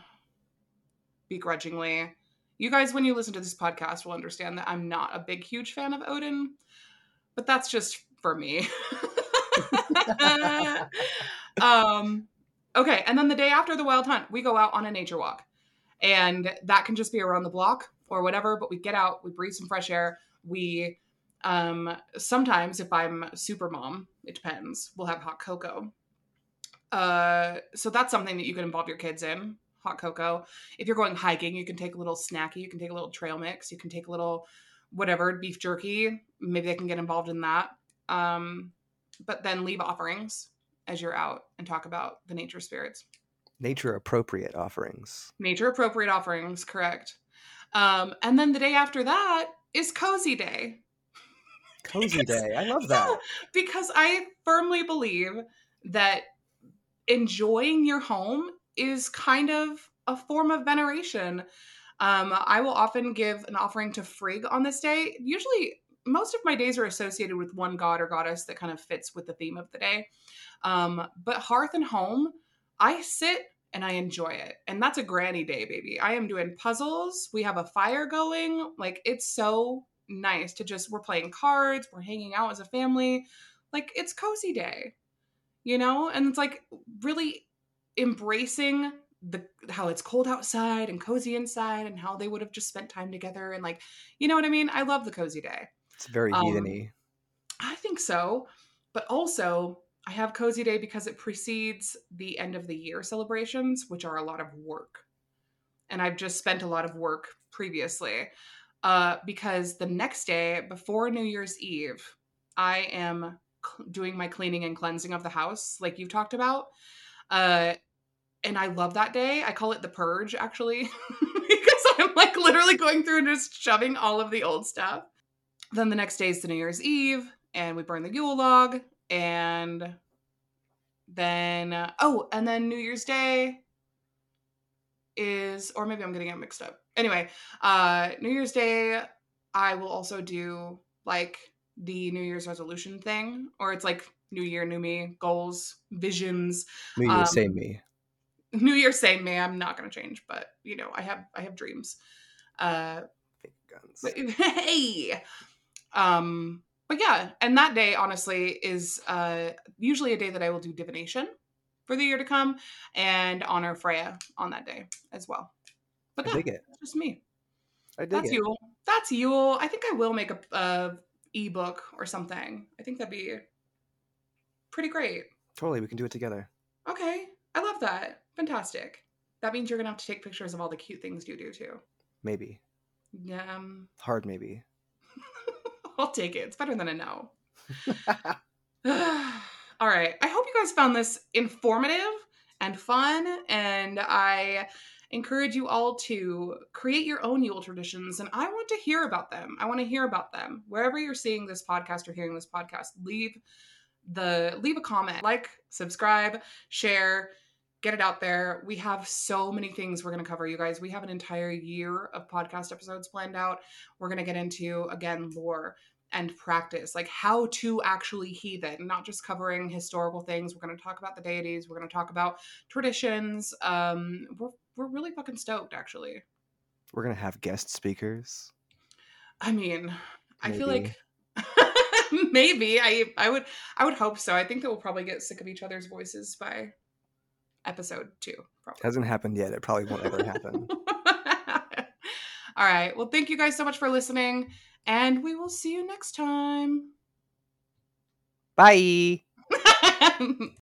begrudgingly. You guys, when you listen to this podcast, will understand that I'm not a big, huge fan of Odin, but that's just for me. [laughs] [laughs] um, okay, and then the day after the wild hunt, we go out on a nature walk. And that can just be around the block or whatever, but we get out, we breathe some fresh air. We um sometimes if I'm super mom, it depends, we'll have hot cocoa. Uh so that's something that you can involve your kids in, hot cocoa. If you're going hiking, you can take a little snacky, you can take a little trail mix, you can take a little whatever, beef jerky, maybe they can get involved in that. Um but then leave offerings as you're out and talk about the nature spirits Nature appropriate offerings. nature appropriate offerings correct um and then the day after that is cozy day Cozy [laughs] day. I love that. [laughs] because i firmly believe that enjoying your home is kind of a form of veneration um i will often give an offering to frigg on this day usually most of my days are associated with one god or goddess that kind of fits with the theme of the day um but hearth and home I sit and I enjoy it. And that's a granny day, baby. I am doing puzzles. We have a fire going. Like, it's so nice to just, we're playing cards, we're hanging out as a family. Like, it's cozy day, you know? And it's like really embracing the how it's cold outside and cozy inside and how they would have just spent time together and like you know what i mean i love the cozy day It's very Um. I think so. But also, I have Cozy Day because it precedes the end of the year celebrations, which are a lot of work. And I've just spent a lot of work previously. Uh, because the next day, before New Year's Eve, I am doing my cleaning and cleansing of the house, like you've talked about. Uh, and I love that day. I call it the purge, actually, [laughs] because I'm like literally going through and just shoving all of the old stuff. Then the next day is the New Year's Eve, and we burn the Yule log, and then uh, oh, and then New Year's Day is, or maybe I'm getting it mixed up. Anyway, uh, New Year's Day, I will also do like the New Year's resolution thing, or it's like New Year, new me, goals, visions. New Year, Um, same me. [laughs] New Year, same me. I'm not gonna change, but you know, I have I have dreams. Uh, guns. but- [laughs] hey, um, but yeah, and that day honestly is uh usually a day that I will do divination for the year to come and honor Freya on that day as well. But yeah, that's just me. I dig That's it. Yule. That's Yule. I think I will make a, a ebook or something. I think that'd be pretty great. Totally, we can do it together. Okay, I love that. Fantastic. That means you're gonna have to take pictures of all the cute things you do too. Maybe. Yeah, um, Hard, maybe. [laughs] I'll take it. It's better than a no. [laughs] [sighs] all right. I hope you guys found this informative and fun, and I encourage you all to create your own Yule traditions. And I want to hear about them. I want to hear about them wherever you're seeing this podcast or hearing this podcast. Leave the leave a comment, like, subscribe, share. Get it out there. We have so many things we're going to cover, you guys. We have an entire year of podcast episodes planned out. We're going to get into, again, lore and practice, like how to actually heathen, not just covering historical things. We're going to talk about the deities. We're going to talk about traditions. Um, we're, we're really fucking stoked, actually. We're gonna have guest speakers. I mean, I feel like [laughs] maybe I I would I would hope so. I think that we'll probably get sick of each other's voices by episode two. Probably. Hasn't happened yet. It probably won't ever happen. [laughs] All right. Well, thank you guys so much for listening, and we will see you next time. Bye. [laughs]